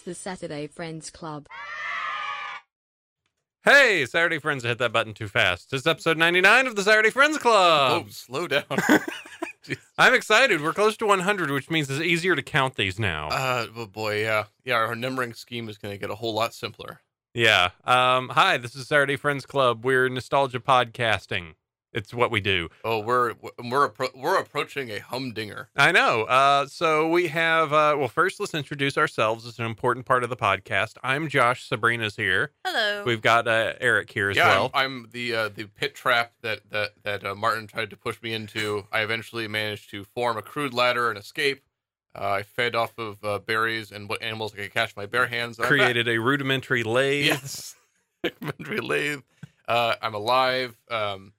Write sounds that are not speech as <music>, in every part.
It's the Saturday Friends Club. Hey, Saturday Friends, I hit that button too fast. This is episode 99 of the Saturday Friends Club. oh, slow down. <laughs> I'm excited. We're close to 100, which means it's easier to count these now. uh, oh boy, yeah, yeah. Our numbering scheme is going to get a whole lot simpler. yeah. Um, hi, this is Saturday Friends Club. We're nostalgia podcasting. It's what we do. Oh, we're we're appro- we're approaching a humdinger. I know. Uh, so we have, uh, well, first let's introduce ourselves. It's an important part of the podcast. I'm Josh. Sabrina's here. Hello. We've got uh, Eric here as yeah, well. I'm, I'm the uh, the pit trap that that that uh, Martin tried to push me into. I eventually managed to form a crude ladder and escape. Uh, I fed off of uh, berries and what animals I could catch my bare hands. I'm. Created a rudimentary lathe. Yes. <laughs> Inventory lathe. Uh, I'm alive. Um,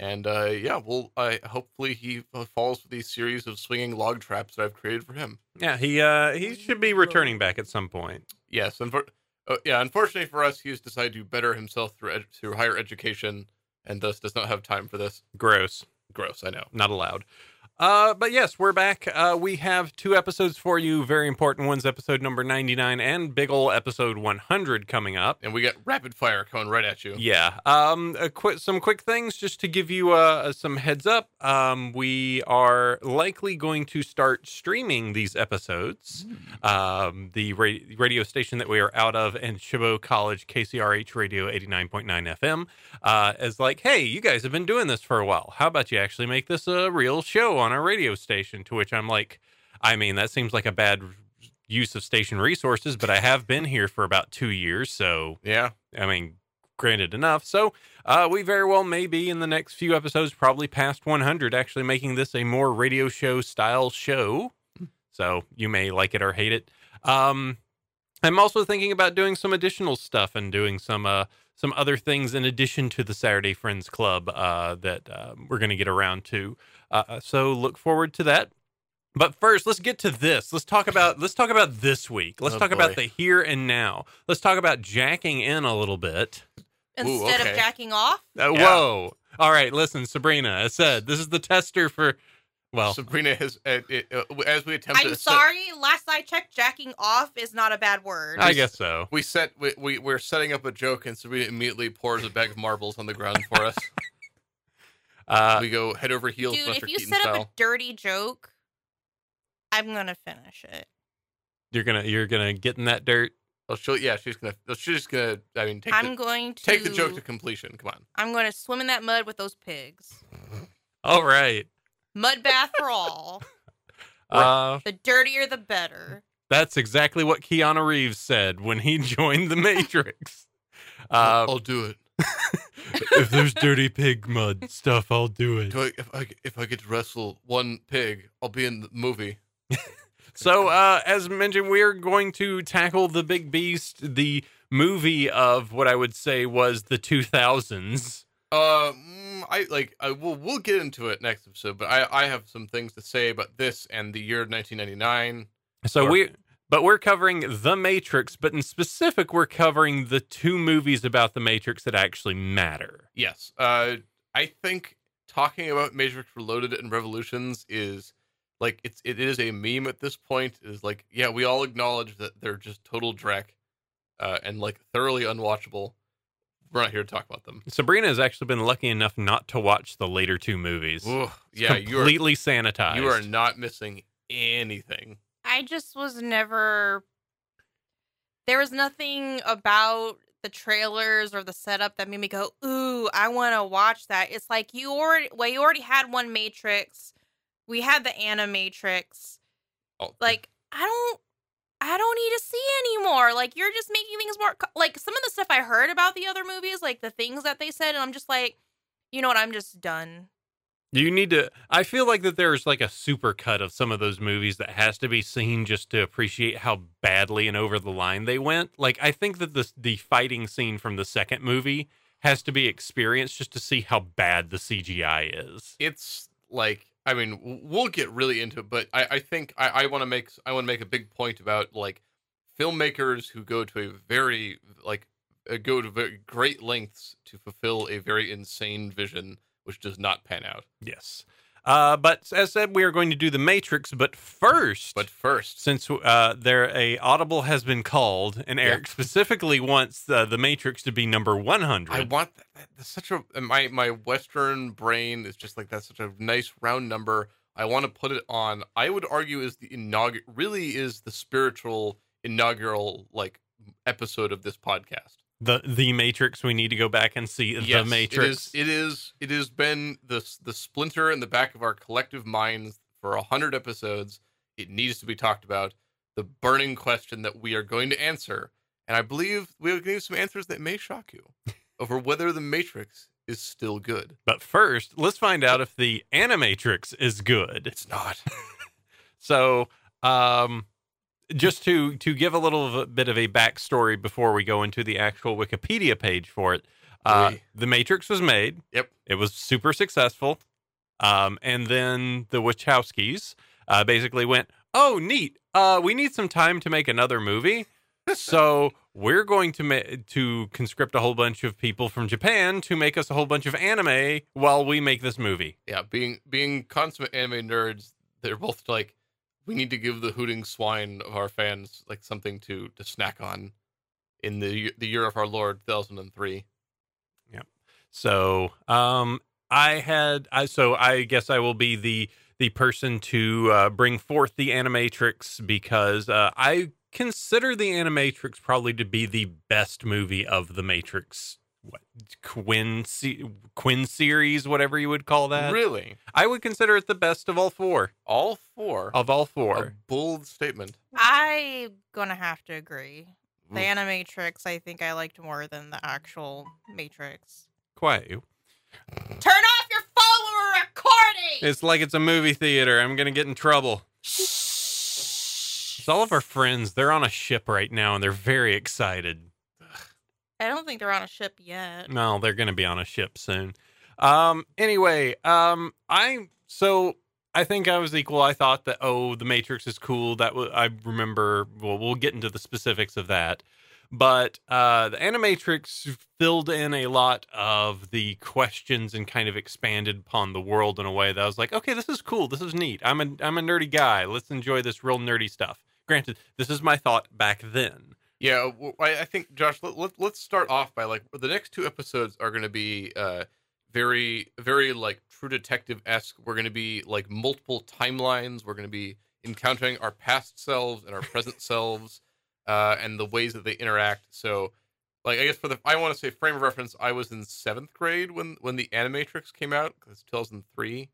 and uh, yeah, well, I hopefully he falls for these series of swinging log traps that I've created for him. Yeah, he uh, he should be returning back at some point. Yes, unfor- uh, yeah. Unfortunately for us, he has decided to better himself through ed- through higher education, and thus does not have time for this. Gross. Gross, I know. not allowed. Uh, but yes, we're back. Uh, we have two episodes for you, very important ones. Episode number ninety nine and big ol' episode one hundred coming up. And we got rapid fire coming right at you. Yeah. Um. A quick, some quick things just to give you uh, some heads up. Um. We are likely going to start streaming these episodes. Um. The ra- radio station that we are out of and Chabot College KCRH Radio eighty nine point nine FM. Uh. Is like, hey, you guys have been doing this for a while. How about you actually make this a real show on our radio station? To which I'm like, I mean, that seems like a bad use of station resources, but I have been here for about two years, so Yeah. I mean, granted enough. So uh, we very well may be in the next few episodes, probably past 100, actually making this a more radio show style show. So you may like it or hate it. Um, I'm also thinking about doing some additional stuff and doing some uh, some other things in addition to the Saturday Friends Club uh, that uh, we're going to get around to. Uh, so look forward to that. But first, let's get to this. Let's talk about let's talk about this week. Let's Oh, talk about the here and now. Let's talk about jacking in a little bit. Instead okay. of jacking off. Uh, Yeah. Whoa! All right, listen, Sabrina. I said this is the tester for. Well, Sabrina has, uh, it, uh, as we attempted. I'm to set- sorry. Last I checked, jacking off is not a bad word. I guess so. we set we, we we're setting up a joke, and Sabrina immediately pours a bag of marbles on the ground for us. <laughs> Uh, we go head over heels, Dude, Buster if you Keaton set up style. a dirty joke, I'm gonna finish it. you're gonna you're gonna get in that dirt. Oh, she'll, yeah, she's gonna. She's just gonna. I mean, take I'm the, going to take the joke to completion. Come on. I'm going to swim in that mud with those pigs. All right. Mud bath for all. <laughs> Uh, the dirtier, the better. that's exactly what Keanu Reeves said when he <laughs> joined the Matrix. Uh, I'll do it. <laughs> if there's dirty pig mud stuff, I'll do it. Do I, if I if I get to wrestle one pig, I'll be in the movie. So, uh, as mentioned, we're going to tackle the big beast, the movie of what I would say was the 2000s. Uh, mm, I like. I will. We'll get into it next episode, but I I have some things to say about this and the year 1999. So Sure. we, but we're covering the Matrix, but in specific, we're covering the two movies about the Matrix that actually matter. Yes. Uh, I think talking about Matrix Reloaded and Revolutions is like it's it is a meme at this point. It is like yeah, we all acknowledge that they're just total dreck, uh, and like thoroughly unwatchable. We're not here to talk about them. Sabrina has actually been lucky enough not to watch the later two movies. Ooh, It's yeah, you are completely sanitized. you are not missing anything. I just was never. There was nothing about the trailers or the setup that made me go, "Ooh, I want to watch that." It's like you already, well, you already had one Matrix. We had the Animatrix. Oh, Like, I don't, I don't need to see anymore. Like, you're just making things more. co- Like some of the stuff I heard about the other movies, like the things that they said, and I'm just like, you know what? I'm just done. You need to. I feel like that there's like a super cut of some of those movies that has to be seen just to appreciate how badly and over the line they went. Like I think that the the fighting scene from the second movie has to be experienced just to see how bad the CGI is. it's like I mean we'll get really into it, but I, I think I, I want to make I want to make a big point about like filmmakers who go to a very like uh, go to very great lengths to fulfill a very insane vision, which does not pan out. Yes. Uh, but as said, we are going to do the Matrix. But first, But first, since uh, there a audible has been called, and Eric specifically wants uh, the Matrix to be number one hundred. I want that. that- That's such a my my Western brain is just like that's such a nice round number. I want to put it on. I would argue is the inaugural really is the spiritual inaugural like episode of this podcast. The the Matrix. We need to go back and see the Matrix. It is. It is. It has been the the splinter in the back of our collective minds for a hundred episodes. It needs to be talked about. The burning question that we are going to answer, and I believe we will give some answers that may shock you <laughs> over whether the Matrix is still good. But first, let's find out if the Animatrix is good. It's not. <laughs> So, um, just to to give a little of a bit of a backstory before we go into the actual Wikipedia page for it, uh, the Matrix was made. Yep. It was super successful, um, and then the Wachowskis uh, basically went, "Oh, neat! Uh, we need some time to make another movie." <laughs> so we're going to ma- to conscript a whole bunch of people from Japan to make us a whole bunch of anime while we make this movie. yeah, being being consummate anime nerds, they're both like, we need to give the hooting swine of our fans like something to to snack on in the the year of our Lord, thousand and three. So, um, I had, I so I guess I will be the the person to uh, bring forth the Animatrix because uh, I consider the Animatrix probably to be the best movie of the Matrix. What Quinn se- Quinn series, whatever you would call that. Really, I would consider it the best of all four. all four. Of all A four. bold statement. I'm gonna have to agree. The. Animatrix, I think I liked more than the actual Matrix. Quite. Turn off your phone when we're recording. It's like it's a movie theater. I'm gonna get in trouble. It's all of our friends. They're on a ship right now, and they're very excited. I don't think they're on a ship yet. No, they're going to be on a ship soon. Um. Anyway, um, I so I think I was equal. I thought that oh, the Matrix is cool. That was I remember. Well, we'll get into the specifics of that. But uh, the Animatrix filled in a lot of the questions and kind of expanded upon the world in a way that I was like, okay, this is cool. This is neat. I'm a I'm a nerdy guy. Let's enjoy this real nerdy stuff. Granted, this is my thought back then. Yeah, I think Josh. Let, let, let's start off by like the next two episodes are going to be uh, very, very like True Detective esque. We're going to be like multiple timelines. We're going to be encountering our past selves and our present <laughs> selves, uh, and the ways that they interact. So, like, I guess for the I want to say frame of reference, I was in seventh grade when when the Animatrix came out. It's two thousand three.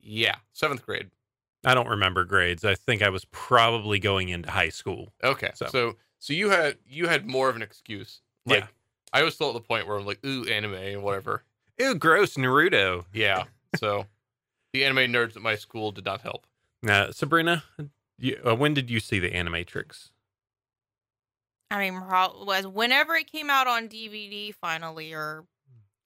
Yeah, seventh grade. I don't remember grades. I think I was probably going into high school. Okay, So- so so, you had you had more of an excuse. Like Yeah. I was still at the point where I'm like, ooh, anime and whatever. Ew, gross, Naruto. Yeah. So the anime nerds at my school did not help. Uh, Sabrina, you, uh, when did you see the Animatrix? I mean, was whenever it came out on DVD finally, or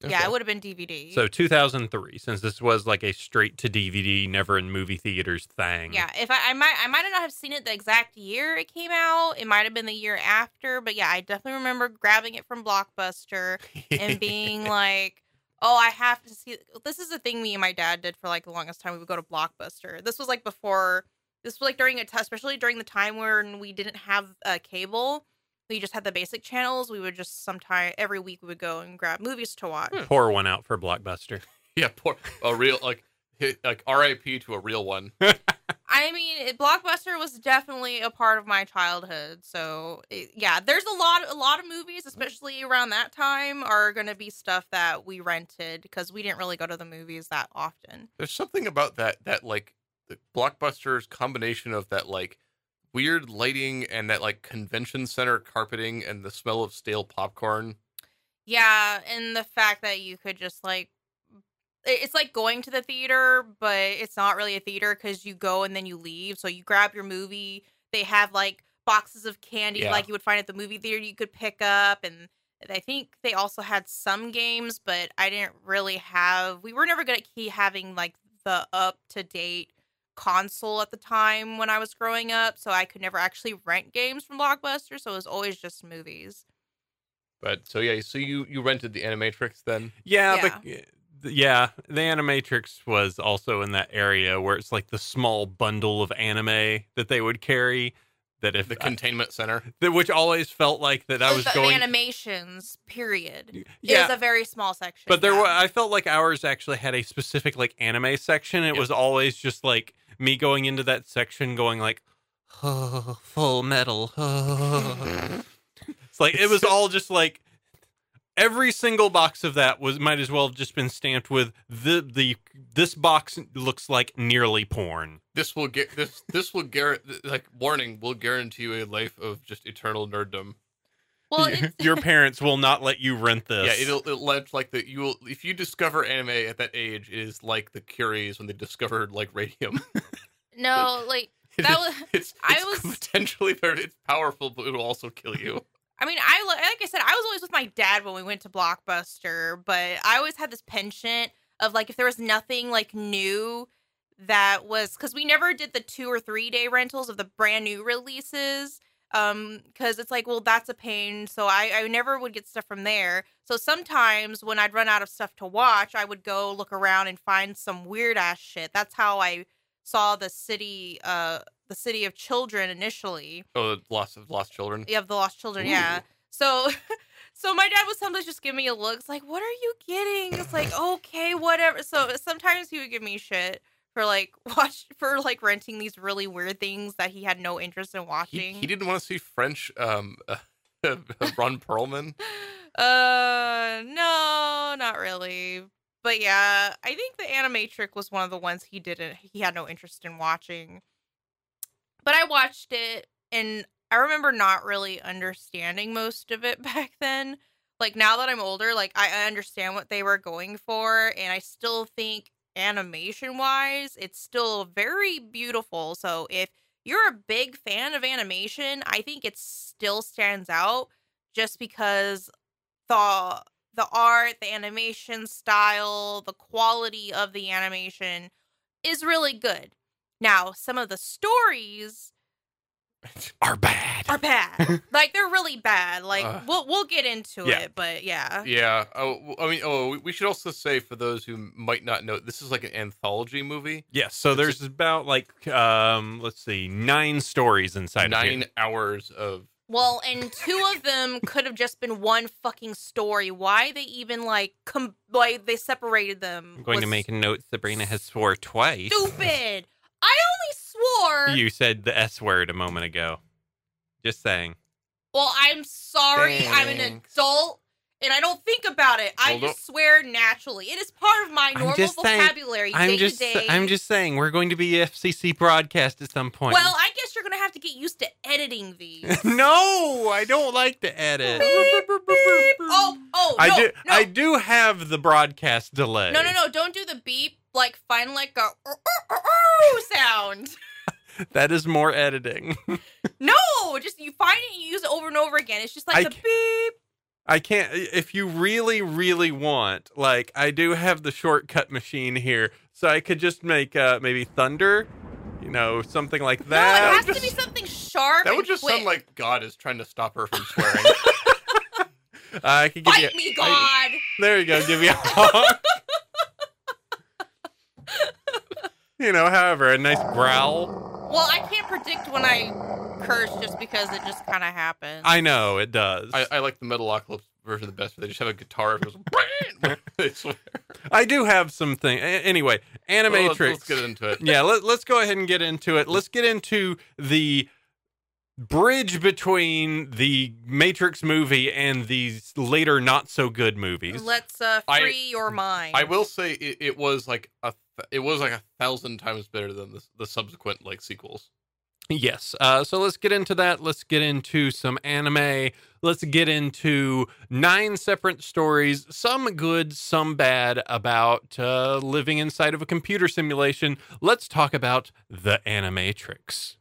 yeah, it would have been DVD. So 2003, since this was like a straight to DVD, never in movie theaters thing. yeah, if I, I might, I might not have seen it the exact year it came out. It might have been the year after, but yeah, I definitely remember grabbing it from Blockbuster and being <laughs> like, "Oh, I have to see." This is a thing me and my dad did for like the longest time. We would go to Blockbuster. This was like before. This was like during a t- especially during the time when we didn't have uh, cable. We just had the basic channels. We would just sometime every week we would go and grab movies to watch. Hmm. Pour one out for Blockbuster. <laughs> yeah, poor a real like hit, like R.I.P. to a real one. <laughs> I mean, it, Blockbuster was definitely a part of my childhood. So it, yeah, there's a lot, a lot of movies, mm. especially around that time, are going to be stuff that we rented because we didn't really go to the movies that often. There's something about that that like the blockbusters combination of that like weird lighting and that like convention center carpeting and the smell of stale popcorn. Yeah, and the fact that you could just like it's like going to the theater, but it's not really a theater because you go and then you leave. So you grab your movie. They have like boxes of candy Yeah. like you would find at the movie theater you could pick up and I think they also had some games, but I didn't really have we were never good at key having like the up to date console at the time when I was growing up, so I could never actually rent games from Blockbuster, so it was always just movies. But so yeah, so you you rented the Animatrix then? Yeah, Yeah. but yeah, the Animatrix was also in that area where it's like the small bundle of anime that they would carry. That if The containment center. that which always felt like that I was the going. animations. Period. It yeah, was a very small section. but there yeah. were. I felt like ours actually had a specific like anime section. It Yep. was always just like me going into that section, going like, oh, full metal. oh." <laughs> It's like it was <laughs> all just like every single box of that was might as well have just been stamped with the the this box looks like nearly porn. This will get this. This will guarantee. Like warning, will guarantee you a life of just eternal nerddom. Well, <laughs> Your- <laughs> parents will not let you rent this. Yeah, it'll, it'll let like the you will if you discover anime at that age, it is like the Curies when they discovered like radium. <laughs> no, like It that is- was. it's, I it's was- potentially very it's powerful, but it will also kill you. I mean, I like I said, I was always with my dad when we went to Blockbuster, but I always had this penchant of like if there was nothing like new that was because we never did the two or three day rentals of the brand new releases. Um, because it's like, well, that's a pain. So I, I never would get stuff from there. So sometimes when I'd run out of stuff to watch, I would go look around and find some weird ass shit. That's how I saw the city, uh, the city of children initially. Oh, the lost of lost children. You have the lost children, Ooh. yeah. So <laughs> so my dad would sometimes just give me a look. It's like, what are you getting? It's like, okay, whatever. So sometimes he would give me shit for like <laughs> watch for like renting these really weird things that he had no interest in He, watching. he didn't want to see French um <laughs> Ron Perlman. Uh no, not really. But yeah, I think the Animatrix was one of the ones he didn't he had no interest in watching. But I watched it and I remember not really understanding most of it <laughs> back then. Like now that I'm older, like I understand what they were going for and I still think animation wise, it's still very beautiful. So if you're a big fan of animation, I think it still stands out just because the the art, the animation style, the quality of the animation is really good. Now, some of the stories <laughs> are bad. are bad. <laughs> like they're really bad. Like Ugh. we'll we'll get into Yeah. it, but yeah. Yeah. Oh, w- I mean, oh, we- we should also say for those who might not know, this is like an anthology movie. Yes, so It's there's about like um let's see, nine stories inside Nine here. hours of. Well, and two of them could have just been one fucking story. Why they even like com- like they separated them? I'm going to make a note Sabrina has swore twice. stupid. I only swore. You said the S word a moment ago. Just saying. Well, I'm sorry. I'm an adult and I don't think about it. I Well, just swear naturally. It is part of my normal just saying- vocabulary I'm day just to day. I'm just saying we're going to be FCC broadcast at some point. Well, I guess you're gonna have to get used to editing these. <laughs> no, I don't like to edit. oh, oh, I no, do no. I do have the broadcast delay. No, no, no! Don't do the beep. Like, find like a <laughs> sound. <laughs> That is more editing. No, just you find it you use it over and over again. It's just like I the beep. I can't if you really really want like I do have the shortcut machine here so I could just make uh maybe thunder you know something like No, that it has to be something sharp. That would just quick. sound like God is trying to stop her from swearing. <laughs> I could give you Fight me, God. there you go give me a honk. You know however a nice growl Well, I can't predict when I curse just because it just kind of happens. I know it does I, I like the Metalocalypse version the best, where they just have a guitar that goes. <laughs> they swear. I do have some thing anyway Well, let's, animatrix let's get into it. yeah let, let's go ahead and get into it let's get into the bridge between the matrix movie and these later not so good movies Let's uh, I- free your mind. I will say it, it was like a th- it was like a thousand times better than the, the subsequent like sequels. yes uh, so let's get into that. Let's get into some anime. Let's get into nine separate stories some good some bad about uh, living inside of a computer simulation. Let's talk about the animatrix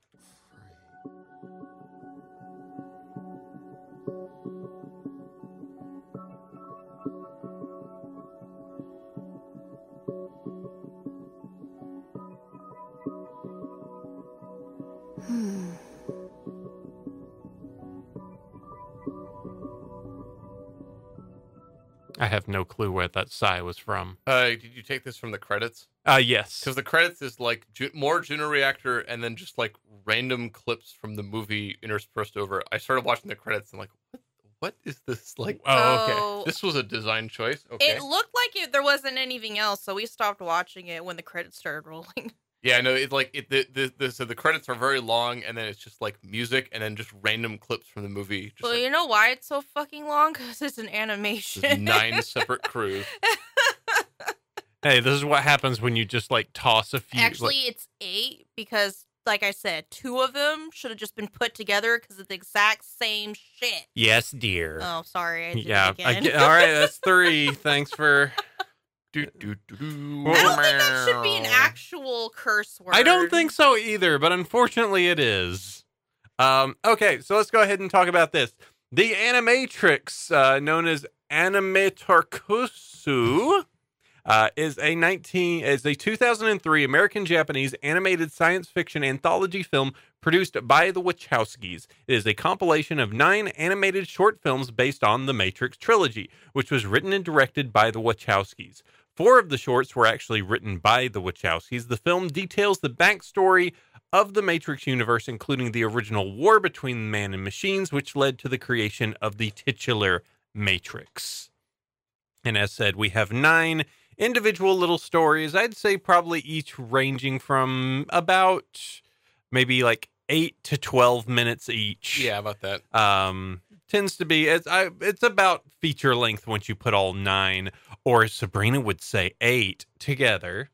I have no clue where that sigh was from. Uh, did you take this from the credits? Uh, yes. Because the credits is like ju- more Juno Reactor and then just like random clips from the movie interspersed over. I started watching the credits and like, what, what is this? Like, oh, okay. This was a design choice. Okay. It looked like it, there wasn't anything else, so we stopped watching it when the credits started rolling. <laughs> Yeah, no, it's like it. The, the, the so the credits are very long, and then it's just like music, and then just random clips from the movie. Just well, like, you know why it's so fucking long? Because it's an animation. nine <laughs> separate crews. <laughs> Hey, this is what happens when you just like toss a few. like- Actually, it's eight because, like I said, two of them should have just been put together because it's the exact same shit. yes, dear. Oh, sorry. I did yeah. it I again. get- <laughs> all right, that's three. Thanks for. Do, do, do, do. I don't think that should be an actual curse word. I don't think so either, but unfortunately it is. Um, okay, so let's go ahead and talk about this. The Animatrix, uh, known as Animatorkusu, uh, is a 19 is a 2003 American Japanese animated science fiction anthology film produced by the Wachowskis. It is a compilation of nine animated short films based on the Matrix trilogy, which was written and directed by the Wachowskis. Four of the shorts were actually written by the Wachowskis. The film details the backstory of the Matrix universe, including the original war between man and machines, which led to the creation of the titular Matrix. And as said, we have nine individual little stories. I'd say probably each ranging from about maybe like eight to 12 minutes each Yeah, about that. um tends to be it's I, it's about feature length once you put all nine or sabrina would say eight together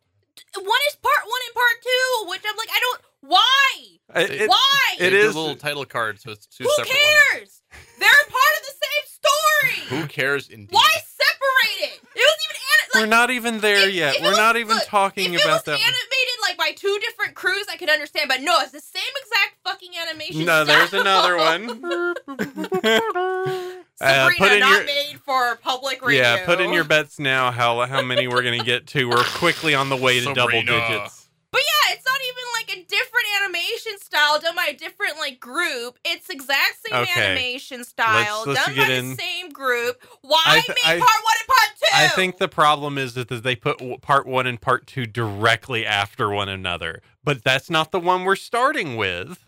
One is part one and part two, which I'm like, I don't. Why? It- it- Why? it They a little title card, so it's two Who separate cares? They're part of the same story. Who cares? Indeed. Why separate it? It was even ani- we're not even there if- yet if it we're was- not even look, talking if about it that was one. animated like by two different crews, I could understand. But no, it's the same exact fucking animation. no there's another one <laughs> Uh, put in not your- made for public radio. yeah put in your bets now how how many we're gonna get to we're quickly on the way to double digits But yeah, it's not even like a different animation style done by a different like group. It's exact same Okay. animation style Let's- let's done by in- the same group. Why I make th- part one and part two? I think the problem is that they put part one and part two directly after one another, but that's not the one we're starting with.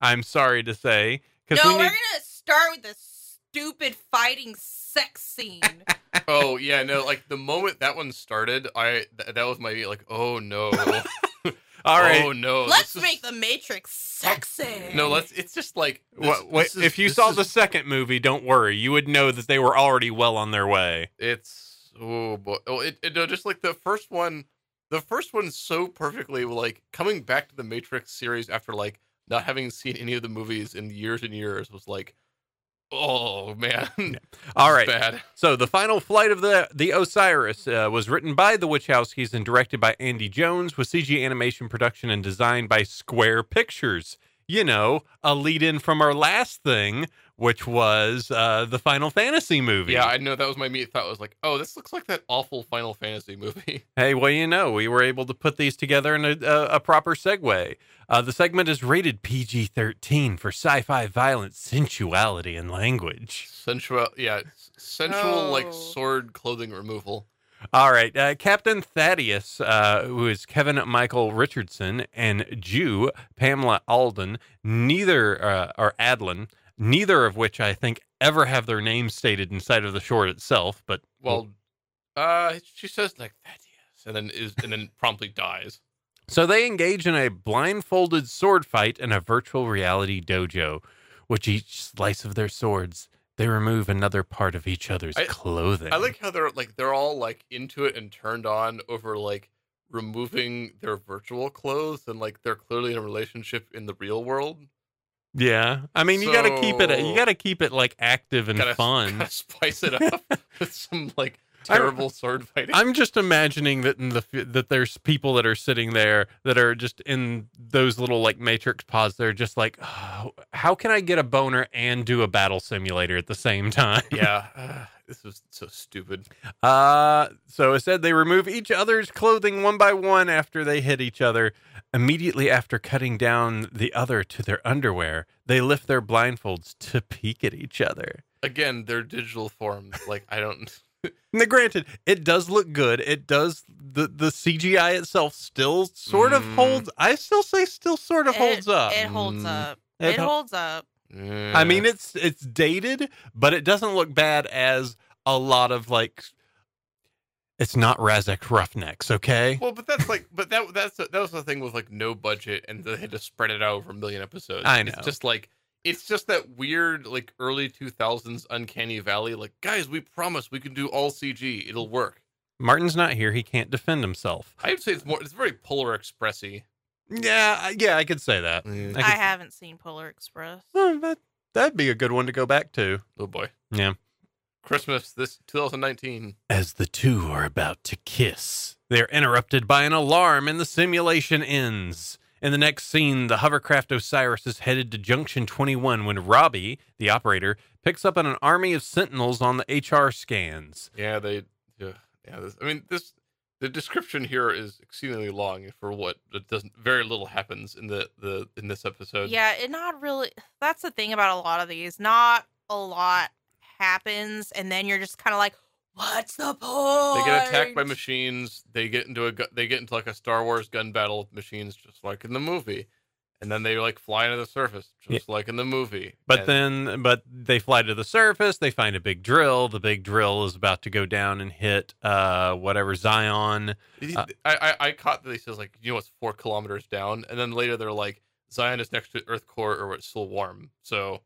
I'm sorry to say, no, we we're need. gonna start with the stupid fighting sex scene. <laughs> Oh yeah, no. Like the moment that one started, I th- that was my like, oh no, <laughs> All right. oh no. Let's this is- make the Matrix sexy. No, let's. It's just like this, Wha- wait, this is- if you this saw is- the second movie, don't worry. You would know that they were already well on their way. it's oh boy, oh it, it no, just like the first one. The first one so perfectly like coming back to the Matrix series after like not having seen any of the movies in years and years was like, oh man, <laughs> All It's right. bad. So the final flight of the the Osiris uh, was written by the Wachowskis and directed by Andy Jones, with CG animation production and design by Square Pictures. You know, a lead in from our last thing, which was uh, the Final Fantasy movie. Yeah, I know that was my immediate thought. Was like, oh, this looks like that awful Final Fantasy movie. <laughs> Hey, well, you know, we were able to put these together in a, a, a proper segue. Uh, the segment is rated PG 13 for sci fi violence, sensuality, and language. Sensual, yeah, s- sensual like Oh. sword clothing removal. All right. Uh, Captain Thaddeus, uh, who is Kevin Michael Richardson, and Jue Pamela Alden, neither, uh, or Adlon, neither of which I think ever have their names stated inside of the short itself, but Well, uh, she says like Thaddeus, and then is and then promptly dies. So they engage in a blindfolded sword fight in a virtual reality dojo, which each slice of their swords, they remove another part of each other's I- clothing. I like how they're like they're all like into it and turned on over like removing their virtual clothes and like they're clearly in a relationship in the real world. Yeah. I mean, you got to keep it you got to keep it like active and gotta, fun. gotta spice it up <laughs> with some like I'm- terrible sword fighting. I'm just imagining that in the that there's people that are sitting there that are just in those little like matrix pods. They're just like, "Oh, how can I get a boner and do a battle simulator at the same time? yeah, <laughs> this is so stupid. Uh, so it said they remove each other's clothing one by one after they hit each other. Immediately after cutting down the other to their underwear, they lift their blindfolds to peek at each other. Again, their digital forms. Like I don't. <laughs> Now, granted, it does look good. It does the the CGI itself still sort of Mm. holds. I still say still sort of It- holds up. It holds Mm. up. It It, ho- holds up. I mean, it's it's dated, but it doesn't look bad as a lot of like. It's not Razek Roughnecks, okay? Well, but that's like, but that that's that was the thing with like no budget, and they had to spread it out over a million episodes. I It's know. just like it's just that weird like early two thousands uncanny valley. Like, guys, we promise we can do all CG. It'll work. Martin's not here; he can't defend himself. I would say it's more. It's very Polar Expressy. Yeah, yeah, I could say that. I I, could- haven't seen Polar Express. Oh, that that'd be a good one to go back to. Oh boy, Yeah. Christmas this 2019. As the two are about to kiss, they're interrupted by an alarm and the simulation ends. In the next scene, the hovercraft Osiris is headed to Junction 21 when Robbie, the operator, picks up on an army of sentinels on the HR scans. Yeah, they. Yeah, yeah. This, I mean, this the description here is exceedingly long for what it doesn't. Very little happens in the the in this episode. Yeah, it not really. That's the thing about a lot of these. Not a lot happens, and then you're just kind of like, "What's the point?" They get attacked by machines. They get into a they get into like a Star Wars gun battle with machines, just like in the movie, and then they like fly to the surface, just like in the movie. But And- then, but they fly to the surface. They find a big drill. The big drill is about to go down and hit uh, whatever Zion. He- Uh, I, I I caught that he says like you know it's four kilometers down, and then later they're like Zion is next to Earth core or it's still warm. So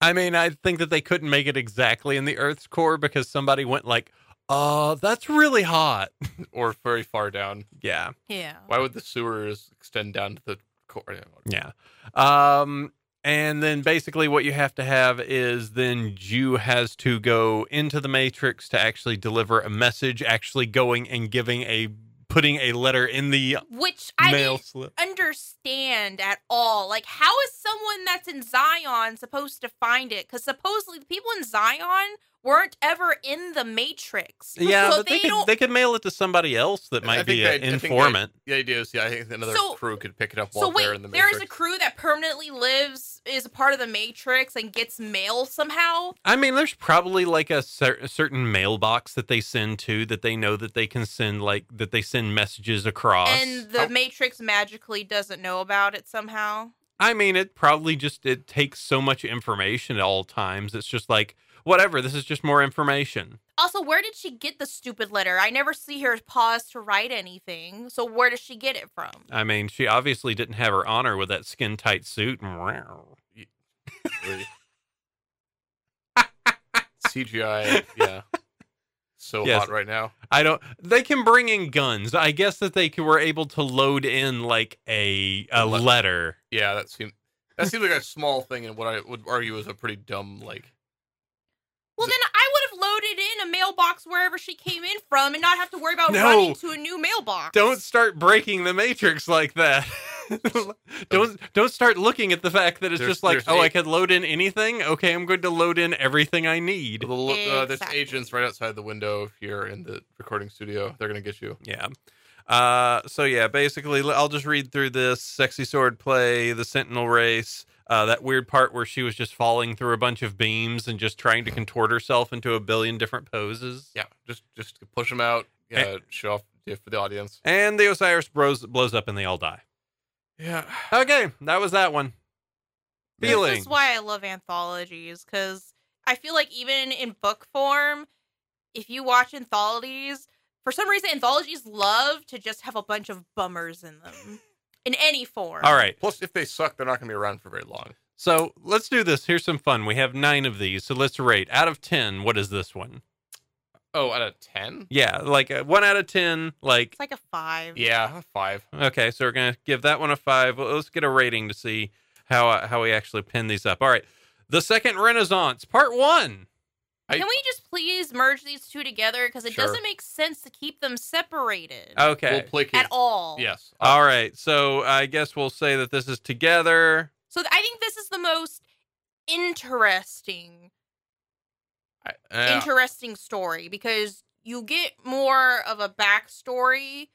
I mean, I think that they couldn't make it exactly in the Earth's core because somebody went like, "Uh, that's really hot." <laughs> or very far down. yeah, Yeah. Why would the sewers extend down to the core? yeah. Um, and then basically, what you have to have is then Jue has to go into the Matrix to actually deliver a message, actually going and giving a putting a letter in the Which I mail didn't slip. understand at all. Like, how is someone that's in Zion supposed to find it? Because supposedly the people in Zion weren't ever in the Matrix. <laughs> Yeah, so but they, they could don't. they could mail it to somebody else that might think be they- an I think they- informant. The idea is, yeah, I think another So- crew could pick it up while so wait, they're in the Matrix. there is a crew that permanently lives, is a part of the Matrix, and gets mail somehow. I mean, there's probably like a, cer- a certain mailbox that they send to that they know that they can send like that they send messages across. And the How- Matrix magically doesn't know about it somehow. I mean, it probably just it takes so much information at all times. It's just like whatever. This is just more information. Also, where did she get the stupid letter? I never see her pause to write anything. So where does she get it from? I mean, she obviously didn't have her honor with that skin tight suit. Really. <laughs> CGI, yeah. So Yes. hot right now. I don't. They can bring in guns. I guess that they c- were able to load in like a a Le- letter. Yeah, that seemed that seemed like a small thing and what I would argue is a pretty dumb like Well, then I would have loaded in a mailbox wherever she came in from and not have to worry about No. running to a new mailbox. Don't start breaking the matrix like that. <laughs> don't don't start looking at the fact that it's There's- just like, there's oh, I eight- could load in anything. Okay, I'm going to load in everything I need. the lo- uh, there's Exactly. agents right outside the window here in the recording studio. They're gonna get you. Yeah. Uh, so yeah, basically, l- I'll just read through this sexy sword play, the Sentinel race, uh, that weird part where she was just falling through a bunch of beams and just trying to contort herself into a billion different poses. Yeah, just just push them out. Yeah, Eh. show off yeah, for the audience. And the Osiris bros blows up and they all die. Yeah, Okay, that was that one. This Feelings. is why I love anthologies because I feel like even in book form, if you watch anthologies, for some reason anthologies love to just have a bunch of bummers in them in any form. All right. Plus, if they suck, they're not gonna be around for very long. So let's do this. Here's some fun. We have nine of these. So let's rate. Out of 10, what is this one? Oh, out of ten? Yeah, like uh, one out of 10. Like, It's like a five. Yeah, a five. okay, so we're going to give that one a five. Well, let's get a rating to see how, uh, how we actually pin these up. All right. The Second Renaissance, part one. I- Can we just please merge these two together? Because it Sure. doesn't make sense to keep them separated Okay. We'll placate. at all. Yes. All right. So I guess we'll say that this is together. So I think this is the most interesting, I- uh, interesting story because you get more of a backstory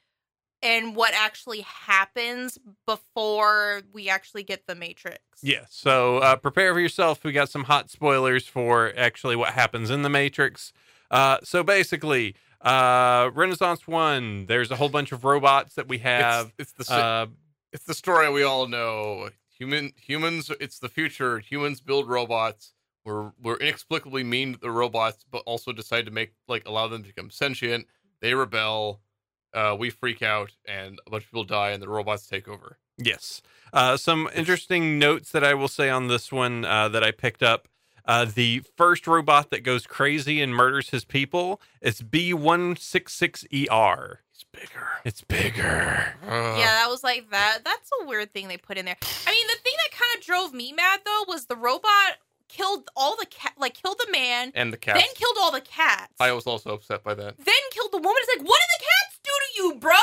and what actually happens before we actually get the Matrix. Yeah, So uh, prepare for yourself. We got some hot spoilers for actually what happens in the Matrix. Uh, so basically, uh, Renaissance One. There's a whole bunch of robots that we have. It's, it's the Uh, it's the story we all know. Human humans. It's the future. Humans build robots. We're we're inexplicably mean to the robots, but also decide to make like allow them to become sentient. They rebel. Uh, we freak out, and a bunch of people die, and the robots take over. Yes. Uh, some interesting notes that I will say on this one uh, that I picked up. Uh, the first robot that goes crazy and murders his people is B166ER. It's bigger. It's bigger. Yeah, that was like that. That's a weird thing they put in there. I mean, the thing that kind of drove me mad though was the robot killed all the cat, like killed the man, and the cats. then killed all the cats, I was also upset by that. then killed the woman. It's like, what did the cats do to you, bro?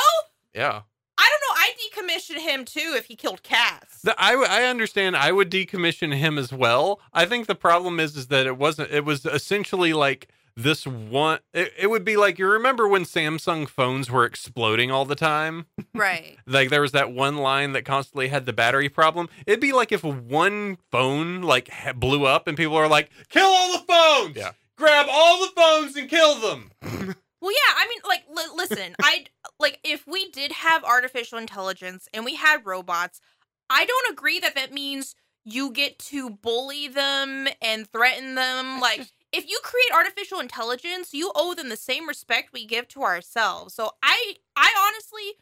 Yeah. I don't know. I decommission him too if he killed cats. The, I, w- I understand. I would decommission him as well. I think the problem is is that it wasn't. It was essentially like this one. It, it would be like you remember when Samsung phones were exploding all the time. right. <laughs> Like there was that one line that constantly had the battery problem. It'd be like if one phone like blew up and people are like, "Kill all the phones! Yeah. Grab all the phones and kill them." <laughs> Well, yeah. I mean, like, li- listen. I like if we did have artificial intelligence and we had robots. I don't agree that that means you get to bully them and threaten them. Like, if you create artificial intelligence, you owe them the same respect we give to ourselves. So, I, I honestly,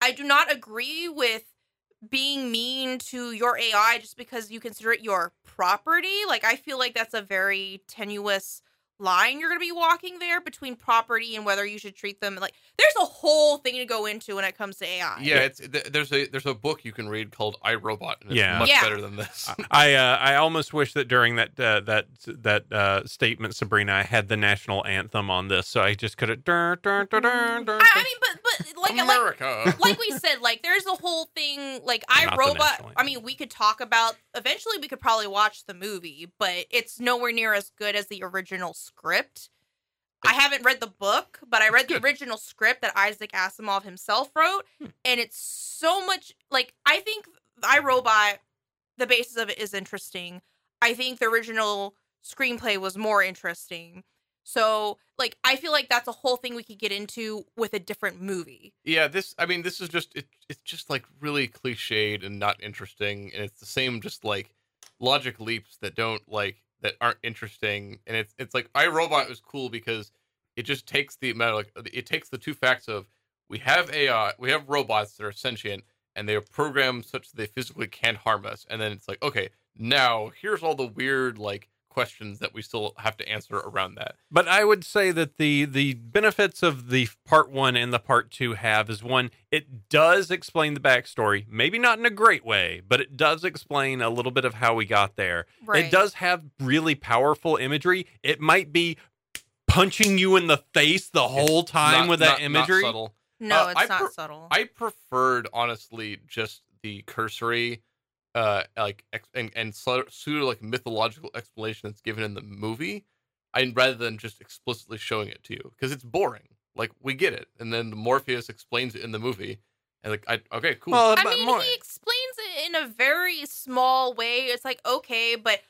I do not agree with being mean to your AI just because you consider it your property. Like, I feel like that's a very tenuous line you're going to be walking there between property and whether you should treat them like there's a whole thing to go into when it comes to AI. Yeah, it's there's a there's a book you can read called I Robot, and it's Yeah. much Yeah. better than this. I uh, I almost wish that during that uh, that that uh, statement, Sabrina, I had the national anthem on this, so I just could have. I, I mean, but but like like America. like we said, like there's a whole thing. Like I Not Robot. I mean, we could talk about. Eventually, we could probably watch the movie, but it's nowhere near as good as the original script. I haven't read the book, but I read the original script that Isaac Asimov himself wrote, and it's so much like I think I Robot. The basis of it is interesting. I think the original screenplay was more interesting. So, like, I feel like that's a whole thing we could get into with a different movie. yeah, this. I mean, this is just it. It's just like really cliched and not interesting, and it's the same just like logic leaps that don't like that aren't interesting. And it's it's like I Robot was cool because it just takes the like uh, it takes the two facts of we have AI, we have robots that are sentient, and they are programmed such that they physically can't harm us. And then it's like, okay, now here's all the weird like questions that we still have to answer around that. But I would say that the the benefits of the part one and the part two have is one, it does explain the backstory, maybe not in a great way, but it does explain a little bit of how we got there. Right. It does have really powerful imagery. It might be punching you in the face the whole time Not- with that not- not imagery. subtle. No, Uh, it's I not per- subtle. I preferred honestly just the cursory, uh, like ex- and and so- pseudo like mythological explanation that's given in the movie, I rather than just explicitly showing it to you because it's boring. Like we get it, and then Morpheus explains it in the movie, and like I okay cool. Well, I mean, more- he explains it in a very small way. It's like, okay, but